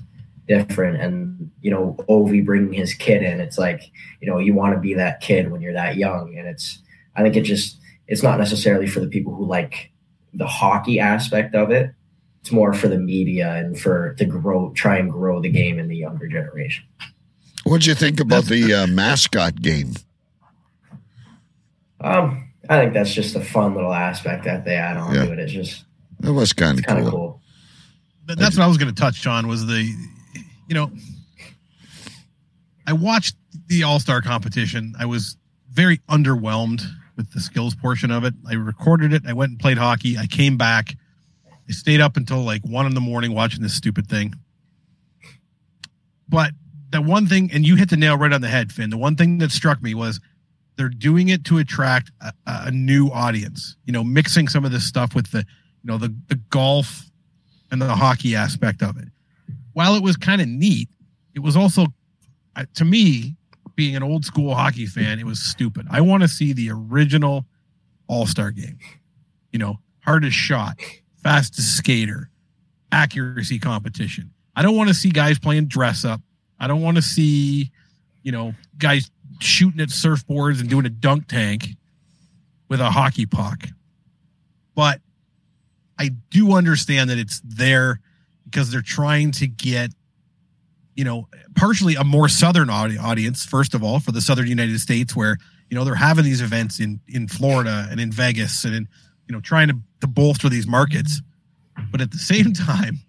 different and you know ovi bringing his kid in it's like you know you want to be that kid when you're that young and it's i think it just it's not necessarily for the people who like the hockey aspect of it it's more for the media and for to grow try and grow the game in the younger generation what'd you think about the uh, mascot game? um i think that's just a fun little aspect that they add on Yeah. to it it's just That was kind of kind of cool. cool Th- that's what I was going to touch on was the, you know, I watched the All Star competition. I was very underwhelmed with the skills portion of it. I recorded it. I went and played hockey. I came back. I stayed up until like one in the morning watching this stupid thing. But the one thing, and you hit the nail right on the head, Finn. The one thing that struck me was they're doing it to attract a, a new audience. You know, mixing some of this stuff with the, you know, the the golf and the hockey aspect of it. While it was kind of neat, it was also, to me, being an old school hockey fan, it was stupid. I want to see the original All Star game. You know, hardest shot, fastest skater, accuracy competition. I don't want to see guys playing dress up. I don't want to see, you know, guys shooting at surfboards and doing a dunk tank with a hockey puck. But I do understand that it's there because they're trying to get, you know, partially a more southern audience. First of all, for the southern United States, where you know they're having these events in in Florida and in Vegas, and in you know trying to to bolster these markets. But at the same <laughs> time,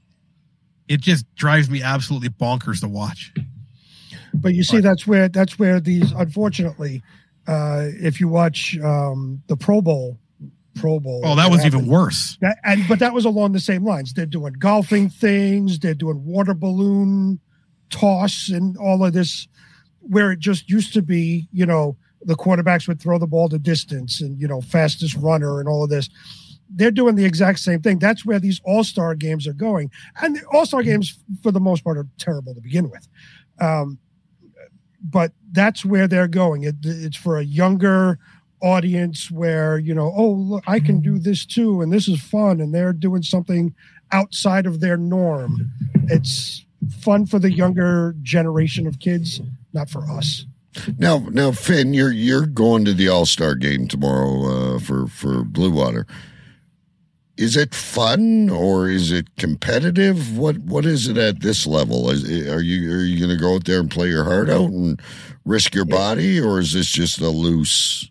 it just drives me absolutely bonkers to watch. But you see, that's where that's where these unfortunately, uh, if you watch um, the Pro Bowl, Pro Bowl. Oh, that was even worse. That, and but that was along the same lines. They're doing golfing things. They're doing water balloon toss and all of this, where it just used to be, you know, the quarterbacks would throw the ball to distance and you know fastest runner and all of this. They're doing the exact same thing. That's where these All Star games are going, and the All Star games for the most part are terrible to begin with. Um, but that's where they're going. It, it's for a younger audience where you know, oh, look, I can do this too, and this is fun, and they're doing something outside of their norm. It's fun for the younger generation of kids, not for us. Now, now, Finn, you're you're going to the All Star game tomorrow uh, for for Blue Water. Is it fun or is it competitive? What what is it at this level? Is, are you are you going to go out there and play your heart out and risk your body, or is this just a loose?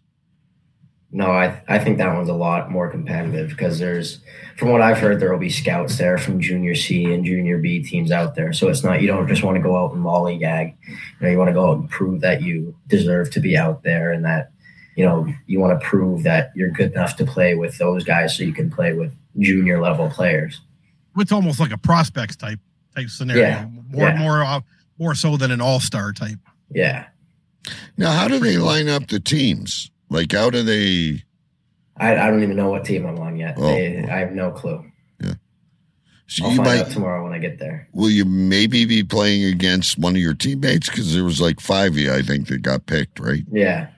No, I I think that one's a lot more competitive because there's, from what I've heard, there will be scouts there from Junior C and Junior B teams out there. So it's not you don't just want to go out and lollygag. You know, you want to go out and prove that you deserve to be out there and that you know you want to prove that you're good enough to play with those guys so you can play with junior level players. It's almost like a prospects type type scenario. Yeah, More yeah. more uh, more so than an all star type. Yeah. Now, how do they line up the teams? Like, how do they? I, I don't even know what team I'm on yet. Oh. They, I have no clue. So I'll you find might out tomorrow when I get there. will you maybe be playing against one of your teammates because there was like five of you I think that got picked, right? Yeah,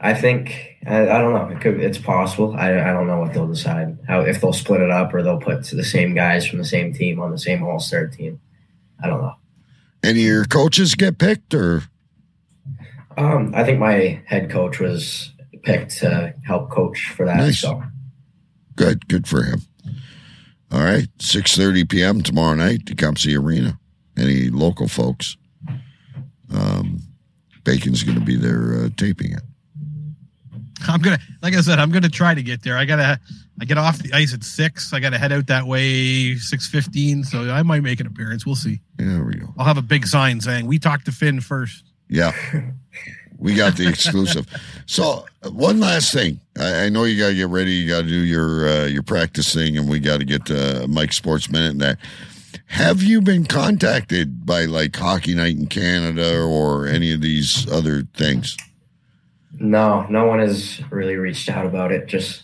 I think I, I don't know. It could, it's possible. I, I don't know what they'll decide. How if they'll split it up or they'll put the same guys from the same team on the same All Star team. I don't know. Any of your coaches get picked or Um, I think my head coach was picked to help coach for that. Nice. So good? Good for him. All right, six thirty p.m. tomorrow night, Tecumseh Arena. Any local folks? Um, Bacon's going to be there uh, taping it. I'm gonna, like I said, I'm gonna try to get there. I gotta, I get off the ice at six. I gotta head out that way six fifteen. So I might make an appearance. We'll see. Yeah, there we go. I'll have a big sign saying we talked to Finn first. Yeah. <laughs> We got the exclusive. <laughs> So uh, one last thing. I, I know you got to get ready. You got to do your uh, your practicing, and we got to get to Mike Sports Minute and that. Have you been contacted by like Hockey Night in Canada or any of these other things? no, no one has really reached out about it. Just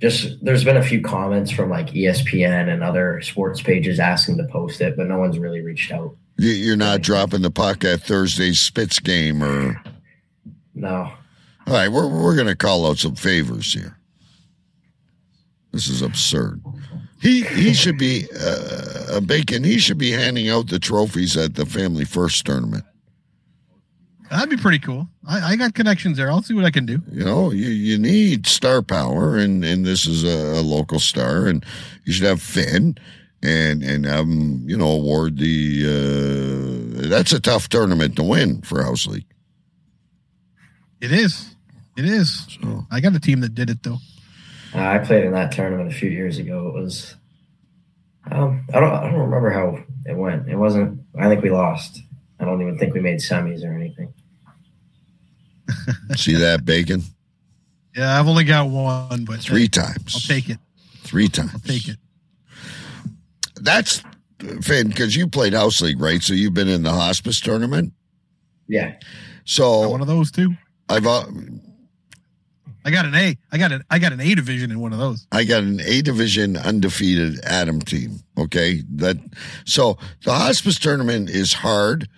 just there's been a few comments from like ESPN and other sports pages asking to post it, but no one's really reached out. You- You're not dropping the puck at Thursday's Spitz game, or No. all right. We're we're going to call out some favors here. This is absurd. He he should be uh, Bacon. He should be handing out the trophies at the Family First tournament. That'd be pretty cool. I, I got connections there. I'll see what I can do. You know, you, you need star power, and, and this is a, a local star, and you should have Finn, and and um, you know, award the. Uh, that's a tough tournament to win for House League. It is. It is. So I got a team that did it though. Uh, I played in that tournament a few years ago. It was, um, I don't, I don't remember how it went. It wasn't. I think we lost. I don't even think we made semis or anything. see that Bacon Yeah, I've only got one, but three times. I'll take it. Three times. I'll take it. That's Finn because you played House League, right? So you've been in the hospice tournament. Yeah. Got So one of those too. I've uh, I got an A. I got an I got an A division in one of those. I got an A division undefeated Adam team. Okay. That so the hospice tournament is hard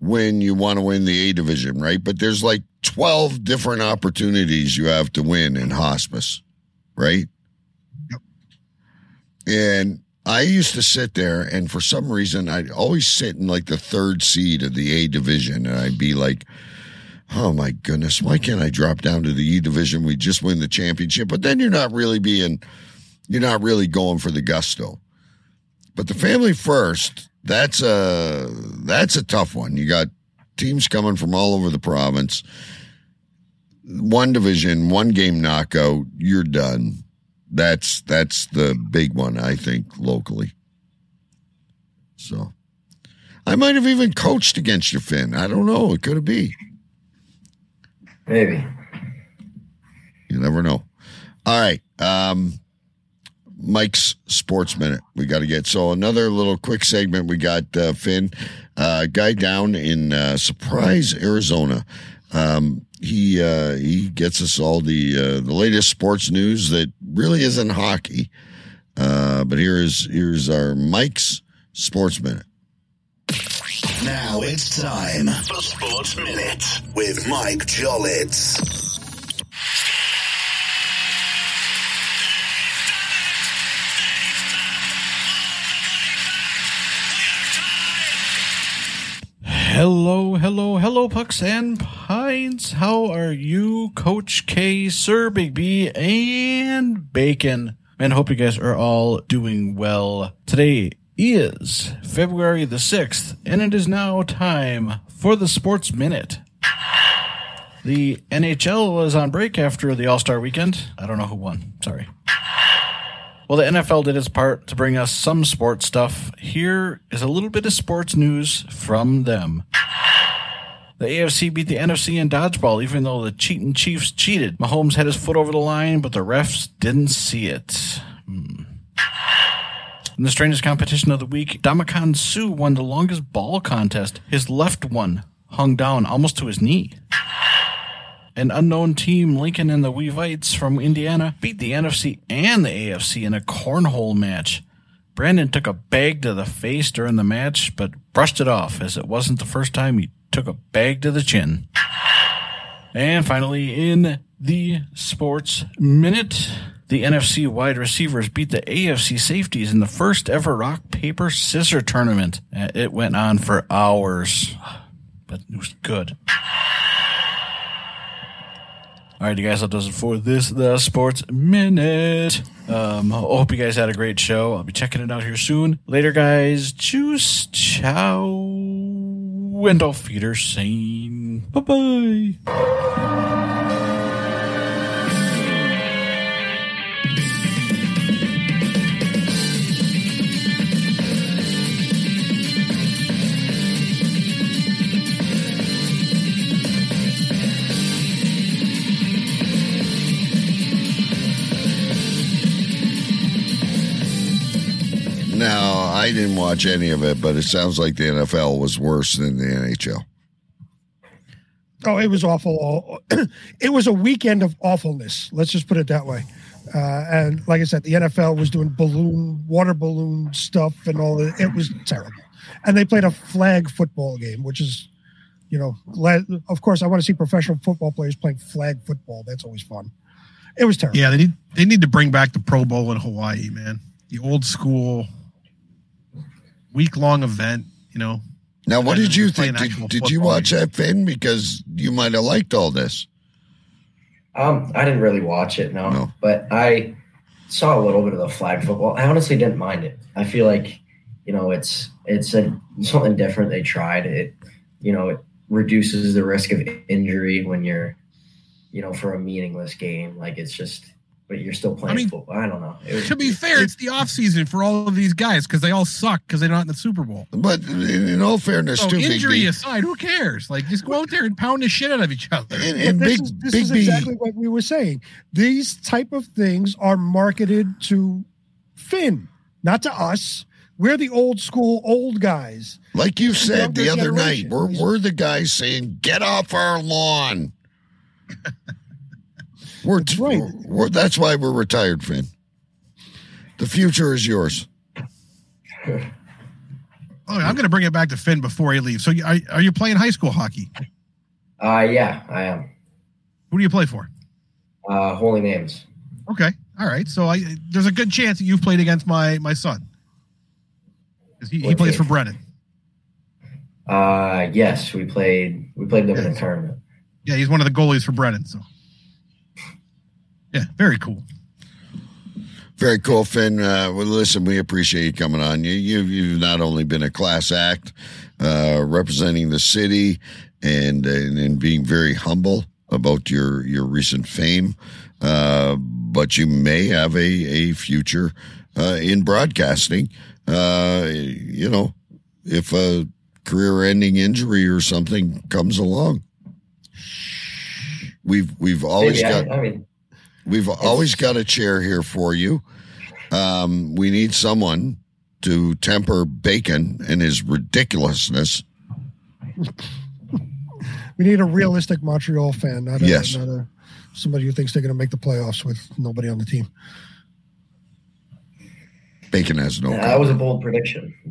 when you want to win the A division, right? But there's like 12 different opportunities you have to win in hospice, right? Yep. And I used to sit there and for some reason I'd always sit in like the third seed of the A division and I'd be like, Oh my goodness, why can't I drop down to the E division? We just win the championship. But then you're not really being you're not really going for the gusto. But the family first, that's a that's a tough one. You got teams coming from all over the province. One division, one game knockout, you're done. That's that's the big one, I think, locally. So I might have even coached against you, Finn. I don't know. It could be. Maybe. You never know. All right. Um, Mike's Sports Minute. We got to get so another little quick segment. We got uh, Finn, uh, guy down in uh, Surprise, Arizona. Um, he uh, he gets us all the uh, the latest sports news that really isn't hockey. Uh, but here is here's our Mike's Sports Minute. Now it's time for Sports Minute with Mike Jollitz. Hello, hello, hello, pucks and pints. How are you, Coach K, Sir Big B, and Bacon? Man, hope you guys are all doing well. Today is February the 6th, and it is now time for the Sports Minute. The NHL was on break after the All Star weekend. I don't know who won. Sorry. Well, the NFL did its part to bring us some sports stuff. Here is a little bit of sports news from them. The AFC beat the NFC in dodgeball, even though the cheating Chiefs cheated. Mahomes had his foot over the line, but the refs didn't see it. In the strangest competition of the week, Damakan Sue won the longest ball contest. His left one hung down almost to his knee. an unknown team, Lincoln and the Weavites from Indiana, beat the NFC and the AFC in a cornhole match. Brandon took a bag to the face during the match, but brushed it off as it wasn't the first time he took a bag to the chin. And finally, in the sports minute, the NFC wide receivers beat the AFC safeties in the first ever rock, paper, scissor tournament. Uh, It went on for hours, but it was good. All right, you guys, that does it for this, the Sports Minute. Um, I hope you guys had a great show. I'll be checking it out here soon. Later, guys. Choose, ciao, and auf Wiedersehen. Bye-bye. Now, I didn't watch any of it, but it sounds like the NFL was worse than the NHL. Oh, it was awful. <clears throat> it was a weekend of awfulness. Let's just put it that way. Uh, and like I said, the NFL was doing balloon, water balloon stuff and all that. It was terrible. And they played a flag football game, which is, you know, le- of course, I want to see professional football players playing flag football. That's always fun. It was terrible. Yeah, they need they need to bring back the Pro Bowl in Hawaii, man. The old school week long event, you know. Now, what did you think? Did, did you football. watch that, Finn? Because you might have liked all this. Um, I didn't really watch it, no, but I saw a little bit of the flag football. I honestly didn't mind it. I feel like, you know, it's it's a, something different. They tried it. You know, it reduces the risk of injury when you're, you know, for a meaningless game. Like it's just, but you're still playing I mean, football. I don't know. It was, To be fair, it's the off season for all of these guys because they all suck because they're not in the Super Bowl. But in, in all fairness, So too, Big injury B, aside, who cares? Like, just go out there and pound the shit out of each other. and, and this Big is, this Big is B, exactly what we were saying. These type of things are marketed to Finn, not to us. We're the old school old guys. like you said the younger other night, we're, we're the guys saying, "Get off our lawn." <laughs> we're, That's right. we're, we're- that's why we're retired, Finn. The future is yours. <laughs> Oh, I'm going to bring it back to Finn before he leaves. So, are, are you playing high school hockey? uh, yeah, I am. Who do you play for? Uh, holy names. Okay, all right. So, I there's a good chance that you've played against my my son. he, he plays for Brennan. Uh, yes, we played. We played them in a tournament. Yeah, he's one of the goalies for Brennan. So, yeah, very cool. Very cool, Finn. Uh, well, listen, we appreciate you coming on. You, you, you've not only been a class act, uh, representing the city and, and, and being very humble about your, your recent fame, uh, but you may have a, a future, uh, in broadcasting. Uh, you know, if a career ending injury or something comes along. We've, we've always Maybe, I- got, I mean, We've always got a chair here for you. Um, we need someone to temper Bacon and his ridiculousness. We need a realistic Montreal fan, not a, Yes. not a somebody who thinks they're going to make the playoffs with nobody on the team. Bacon has no. that was a bold prediction. <laughs>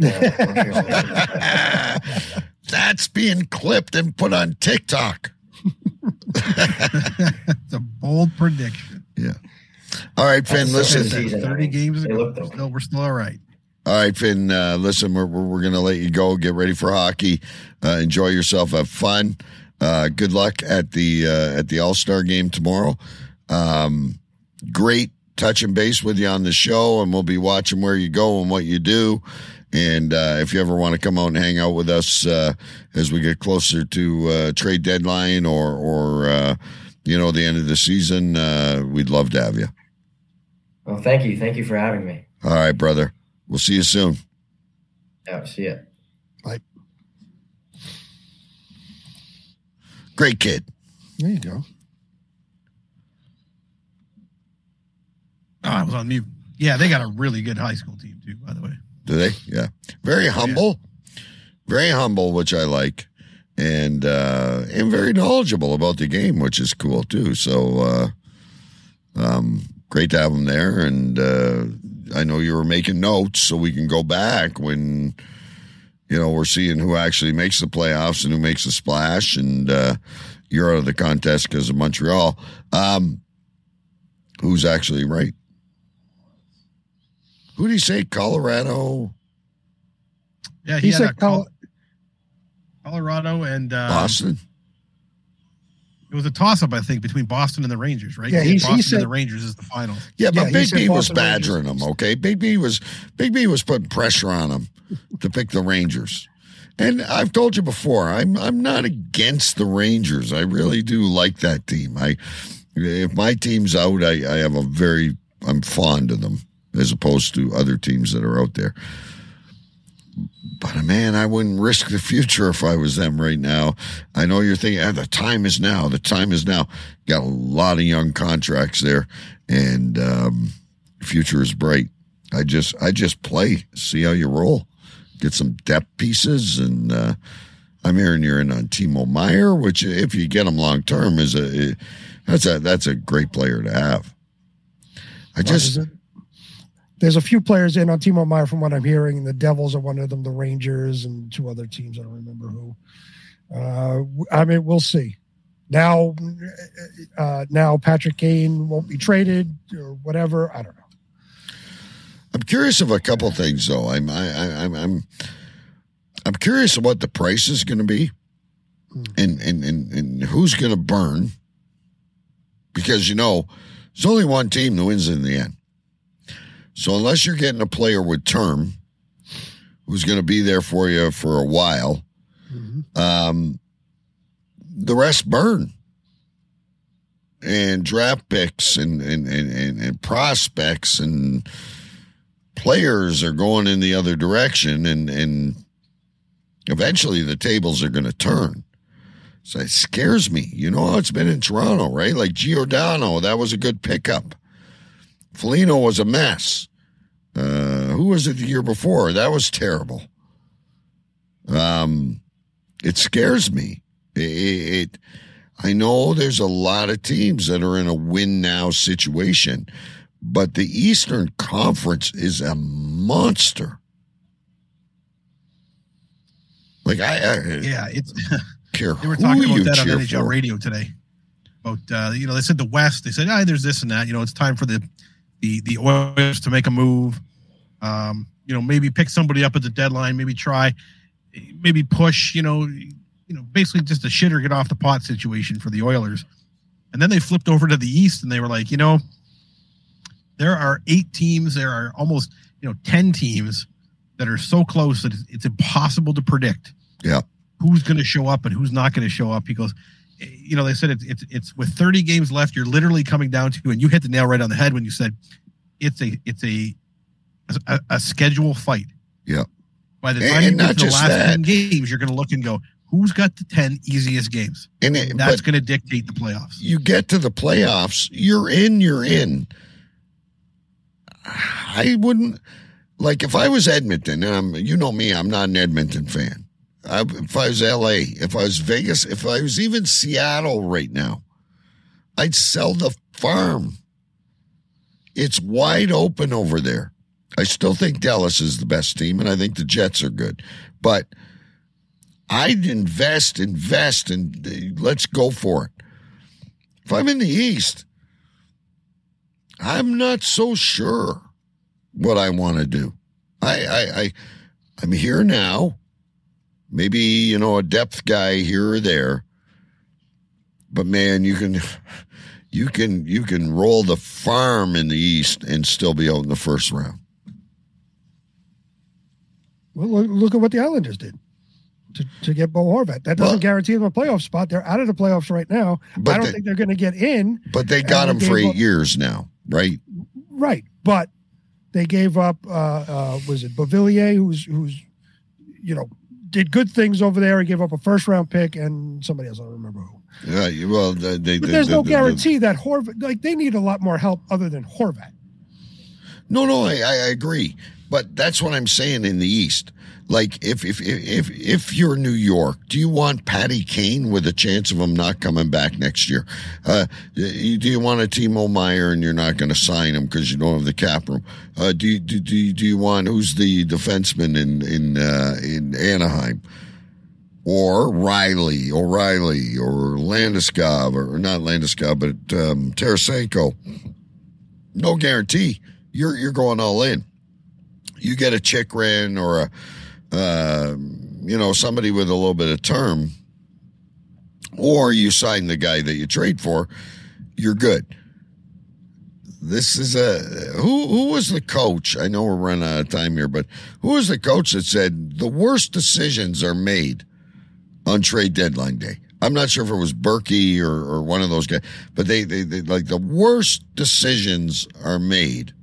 That's being clipped and put on TikTok. <laughs> it's a bold prediction. Yeah. All right, Finn. Listen. Thirty games ago, we're still, we're still all right. All right, Finn. Uh, listen, we're we're, we're going to let you go. Get ready for hockey. Uh, enjoy yourself. Have fun. Uh, good luck at the uh, at the All Star game tomorrow. Um, great touching base with you on the show, and we'll be watching where you go and what you do. And uh, if you ever want to come out and hang out with us uh, as we get closer to uh, trade deadline or or uh, you know the end of the season, uh, we'd love to have you. Well, thank you. Thank you for having me. All right, brother. We'll see you soon. Yeah, see ya. Bye. Great kid. There you go. Oh, I was on mute. Yeah, they got a really good high school team too. By the way, Do they? Yeah. Very humble. Very humble, which I like. And uh, and very knowledgeable about the game, which is cool too. So, uh, um, great to have him there. And uh, I know you were making notes, so we can go back when you know we're seeing who actually makes the playoffs and who makes a splash. And uh, you're out of the contest because of Montreal. Um, who's actually right? Who do you say? Colorado, Yeah, He he, had said a Col- Colorado and uh, Boston. It was a toss-up, I think, between Boston and the Rangers, right? Yeah, he- he Boston said- and the Rangers is the final. Yeah, but Yeah, Big B was Boston Rangers. badgering him. Okay, Big B was Big B was putting pressure on him to pick the Rangers. And I've told you before, I'm I'm not against the Rangers. I really do like that team. I if my team's out, I, I have a very I'm fond of them as opposed to other teams that are out there. But man, I wouldn't risk the future if I was them right now. I know you're thinking, ah, the time is now. The time is now. Got a lot of young contracts there, and um, future is bright. I just, I just play, see how you roll, get some depth pieces, and uh, I'm hearing you're in on Timo Meier, which if you get him long term is a that's a that's a great player to have. I just There's a few players in on Timo Meier from what I'm hearing. The Devils are one of them, the Rangers, and two other teams. I don't remember who. Uh, I mean, we'll see. Now, uh, now Patrick Kane won't be traded or whatever. I don't know. I'm curious of a couple things though. I'm I, I, I'm I'm I'm curious of what the price is going to be, and and and and who's going to burn. Because you know, there's only one team that wins in the end. So unless you're getting a player with term, who's going to be there for you for a while, um, the rest burn. And draft picks and and, and, and, and prospects and players are going in the other direction and and eventually the tables are going to turn. So it scares me. You know how it's been in toronto right? Like giordano that was a good pickup Foligno was a mess uh who was it the year before that was terrible um it scares me it, it i know there's a lot of teams that are in a win now situation but the Eastern Conference is a monster. Like I, I Yeah, it's <laughs> care they were talking about that on NHL for. radio today. About uh, you know, they said the West. They said, ah, there's this and that. You know, it's time for the the the Oilers to make a move. Um, you know, maybe pick somebody up at the deadline. Maybe try, maybe push. You know, you know, basically just a shit or get off the pot situation for the Oilers. And then they flipped over to the East and they were like, you know, there are eight teams. There are almost you know ten teams that are so close that it's, impossible to predict Yeah. who's going to show up and who's not going to show up. He goes, you know, they said it's it's it's with 30 games left, you're literally coming down to, and you hit the nail right on the head when you said it's a it's a a, a schedule fight. Yeah. By the And- time you and get to the last that. 10 games, you're going to look and go, who's got the 10 easiest games? And it, That's going to dictate the playoffs. you get to the playoffs, you're in, you're in. I wouldn't like if I was Edmonton, and I'm, you know me, I'm not an Edmonton fan. I, if I was LA, if I was Vegas, if I was even Seattle right now, I'd sell the farm. It's wide open over there. I still think Dallas is the best team, and I think the Jets are good. But I'd invest, invest, and let's go for it. If I'm in the East, I'm not so sure what I want to do. I, I, I, I'm here now. Maybe you know a depth guy here or there, but man, you can, <laughs> you can, you can roll the farm in the East and still be out in the first round. Well, look- look at what the Islanders did to, to get Bo Horvat. That doesn't Well- guarantee them a playoff spot. They're out of the playoffs right now. But I don't they- think they're going to get in. But they got him for eight up- years now, right? Right, but they gave up. Uh, uh, was it Bavillier, who's who's, you know, did good things over there. He gave up a first round pick and somebody else. I don't remember who. Yeah. you- Well, they, they, But there's they- no guarantee that Horvat. Like they need a lot more help other than Horvat. No, no, I I agree. But that's what I'm saying in the East. Like if if if if you're New York, do you want Patty Kane with a chance of him not coming back next year? Uh, do you want a Timo Meier and you're not going to sign him because you don't have the cap room? Uh, do, you, do do you- do you want who's the defenseman in in uh, in Anaheim? Or Riley, O'Reilly, or Landeskog, or not Landeskog, but um, Tarasenko. No guarantee. You're you're going all in you get a Chychrun or a, uh, you know, somebody with a little bit of term, or you sign the guy that you trade for, you're good. This is a who who was the coach? I know we're running out of time here, but who was the coach that said the worst decisions are made on trade deadline day? I'm not sure if it was Burkie or, or one of those guys, but they, they, they like the worst decisions are made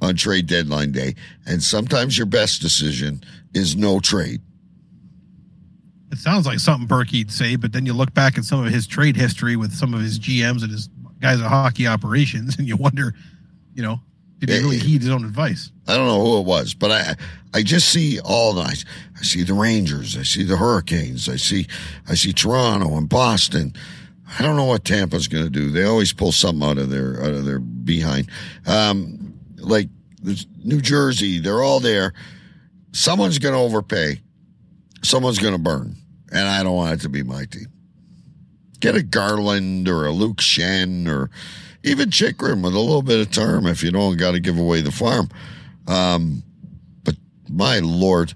on trade deadline day. And sometimes your best decision is no trade. It sounds like something Burkie'd say, but then you look back at some of his trade history with some of his GMs and his guys at hockey operations, <laughs> and you wonder, you know, did he really heed his own advice? I don't know who it was, but I I just see all night. I see the Rangers, I see the Hurricanes, I see I see Toronto and Boston. I don't know what Tampa's going to do. They always pull something out of their out of their behind. Um, like New Jersey, they're all there. Someone's going to overpay. Someone's going to burn, and I don't want it to be my team. Get a Garland or a Luke Schenn or even Chychrun with a little bit of term if you don't got to give away the farm. Um, but my lord,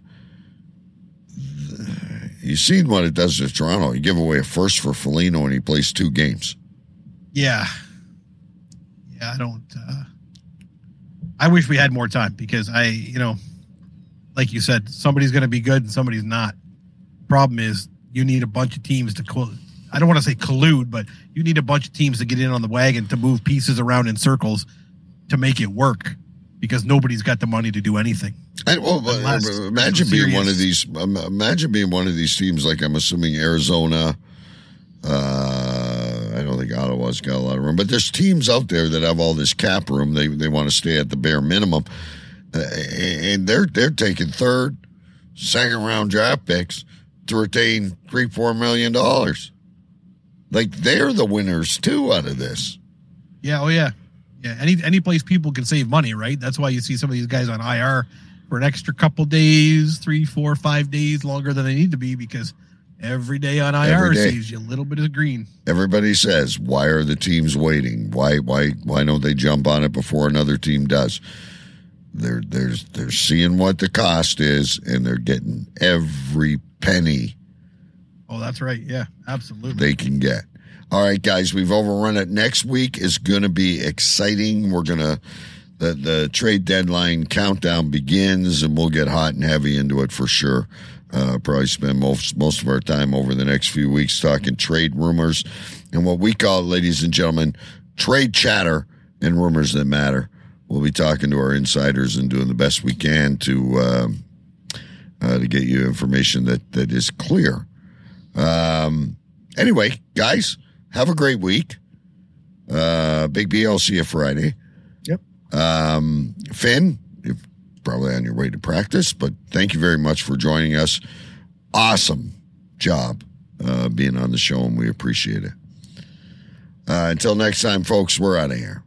you've seen what it does to Toronto. You give away a first for Foligno and he plays two games. Yeah. Yeah, I don't. Uh, I wish we had more time because I, you know, like you said, somebody's going to be good and somebody's not. Problem is, you need a bunch of teams to. Co- I don't want to say collude, but you need a bunch of teams to get in on the wagon to move pieces around in circles to make it work because nobody's got the money to do anything. And, well, Unless imagine being one of these. Imagine being one of these teams. Like I'm assuming Arizona. Uh, I don't think Ottawa's got a lot of room, but there's teams out there that have all this cap room. They they want to stay at the bare minimum, uh, and they're they're taking third, second round draft picks to retain three four million dollars. Like they're the winners too out of this. Yeah, oh yeah, yeah. Any any place people can save money, right? That's why you see some of these guys on IR for an extra couple days, three, four, five days longer than they need to be because every day on IR Every day. saves you a little bit of green. Everybody says, "Why are the teams waiting? Why why why don't they jump on it before another team does?" They're they're they're seeing what the cost is, and they're getting every penny Oh, that's right. Yeah, absolutely. they can get. All right, guys, we've overrun it. Next week is going to be exciting. We're gonna the the trade deadline countdown begins, and we'll get hot and heavy into it for sure. Uh, probably spend most most of our time over the next few weeks talking trade rumors and what we call, ladies and gentlemen, trade chatter and rumors that matter. We'll be talking to our insiders and doing the best we can to um uh, to get you information that that is clear. Um, anyway, guys, have a great week. Uh, Big B, I'll see you Friday. Yep. Um, Finn, you're probably on your way to practice, but thank you very much for joining us. Awesome job uh, being on the show, and we appreciate it. Uh, until next time, folks, we're out of here.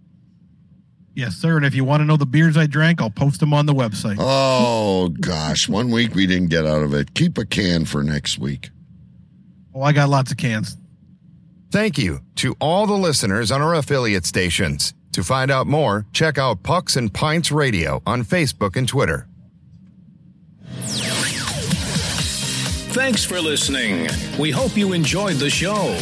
Yes, sir. And if you want to know the beers I drank, I'll post them on the website. Oh, gosh. One week we didn't get out of it. Keep a can for next week. Oh, I got lots of cans. Thank you to all the listeners on our affiliate stations. To find out more, check out Pucks and Pints Radio on Facebook and Twitter. Thanks for listening. We hope you enjoyed the show.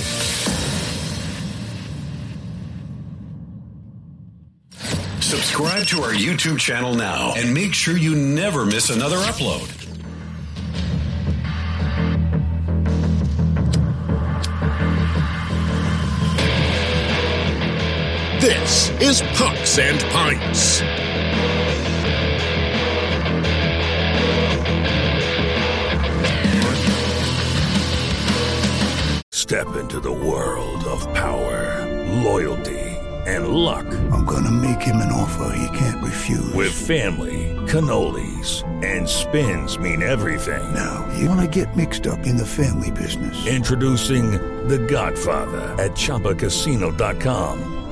Subscribe to our YouTube channel now and make sure you never miss another upload. This is Pucks and Pints. Step into the world of power, loyalty, and luck. I'm gonna make him an offer he can't refuse. With family, cannolis, and spins mean everything. Now, you wanna get mixed up in the family business. Introducing The Godfather at ChumbaCasino.com.